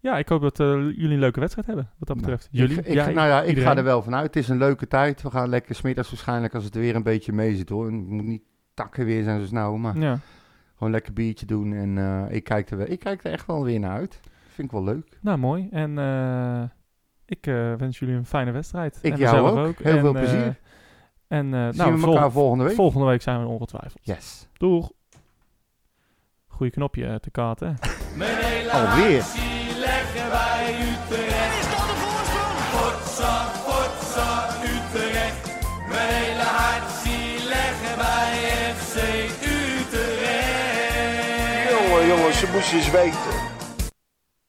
ja, ik hoop dat jullie een leuke wedstrijd hebben, wat dat Nou, betreft. jullie? Ik, ik, nou ja, ik Iedereen? ga er wel vanuit. Het is een leuke tijd. We gaan lekker smiddags waarschijnlijk als het weer een beetje mee zit hoor. Het moet niet takken weer zijn zo snel, maar Ja, gewoon lekker biertje doen. En eh, ik, kijk er wel, ik kijk er echt wel weer naar uit. Vind ik wel leuk. nou mooi. En eh, ik eh, wens jullie een fijne wedstrijd. Ik en jou ook. Heel En, veel plezier. en eh, Zien nou, we vol- elkaar volgende week? volgende week zijn we ongetwijfeld. Yes. Doeg. Goeie knopje te kaarten. Alweer. Jongens, ze moesten eens weten.